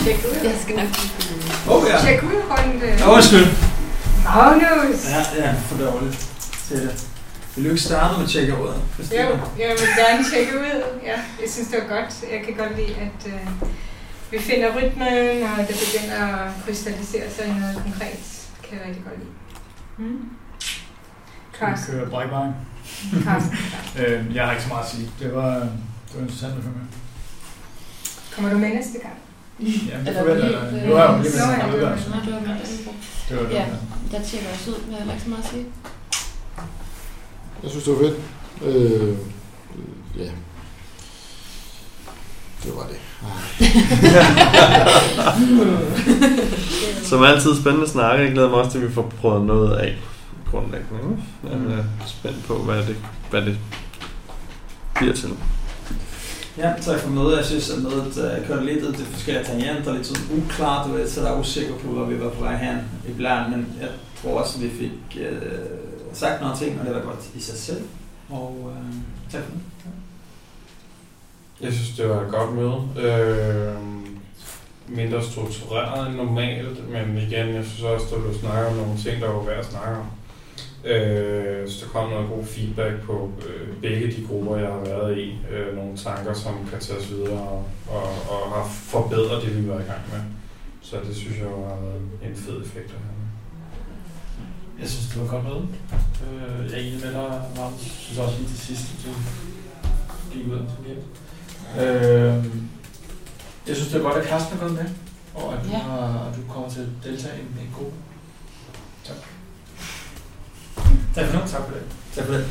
Tjek ud. Jeg skal nok oh, ja. Tjek ud rundt. Åh, undskyld. Magnus! Ja, ja, for dårligt til det. Vil du ikke starte med at tjekke ud? Jo, jeg vil gerne tjekke ud. Ja, jeg synes, det var godt. Jeg kan godt lide, at øh, vi finder rytmen, og det begynder at krystallisere sig i noget konkret. Det kan jeg rigtig godt lide. Mm. Vi Carsten. kører brækvejen. [laughs] Øh, jeg har ikke så meget at sige. Det var, det var interessant at følge med. Kommer du med næste gang? Ja, det forventer jeg. Nu er jeg jo lige med det var det var. Ja, der tjekker også ud, men jeg har ikke så meget at sige. Jeg synes, det var fedt. Øh, ja. Det var det. [laughs] Som altid spændende snakke. Jeg glæder mig også til, at vi får prøvet noget af grundlæggende. ikke? Jeg er spændt på, hvad det, hvad det bliver til. Ja, tak for mødet. Jeg synes, at mødet uh, kørte lidt ud til forskellige tangenter, lidt sådan uklart, du ved, så der er usikker på, hvor vi var på vej hen iblandt, men jeg tror også, at vi fik uh, sagt nogle ting, og det var godt i sig selv. Og øh, tak for det. Jeg synes, det var et godt møde. Øh, mindre struktureret end normalt, men igen, jeg synes også, der blev snakket om nogle ting, der var værd at snakke om. Øh, så der kom noget god feedback på øh, begge de grupper, jeg har været i. Øh, nogle tanker, som kan tages videre og, og, og har forbedret det, vi var i gang med. Så det synes jeg var en fed effekt at have. Jeg synes, det var godt møde. Øh, jeg er enig med dig, Magnus. Jeg synes også lige til sidst, at du gik ud til lidt. Øh, jeg synes, det er godt, at Carsten er kommet med, og at du, Ja. har, at du kommer til at deltage i en, en gruppe. Tak. For nu. Tak for det. Tak for det.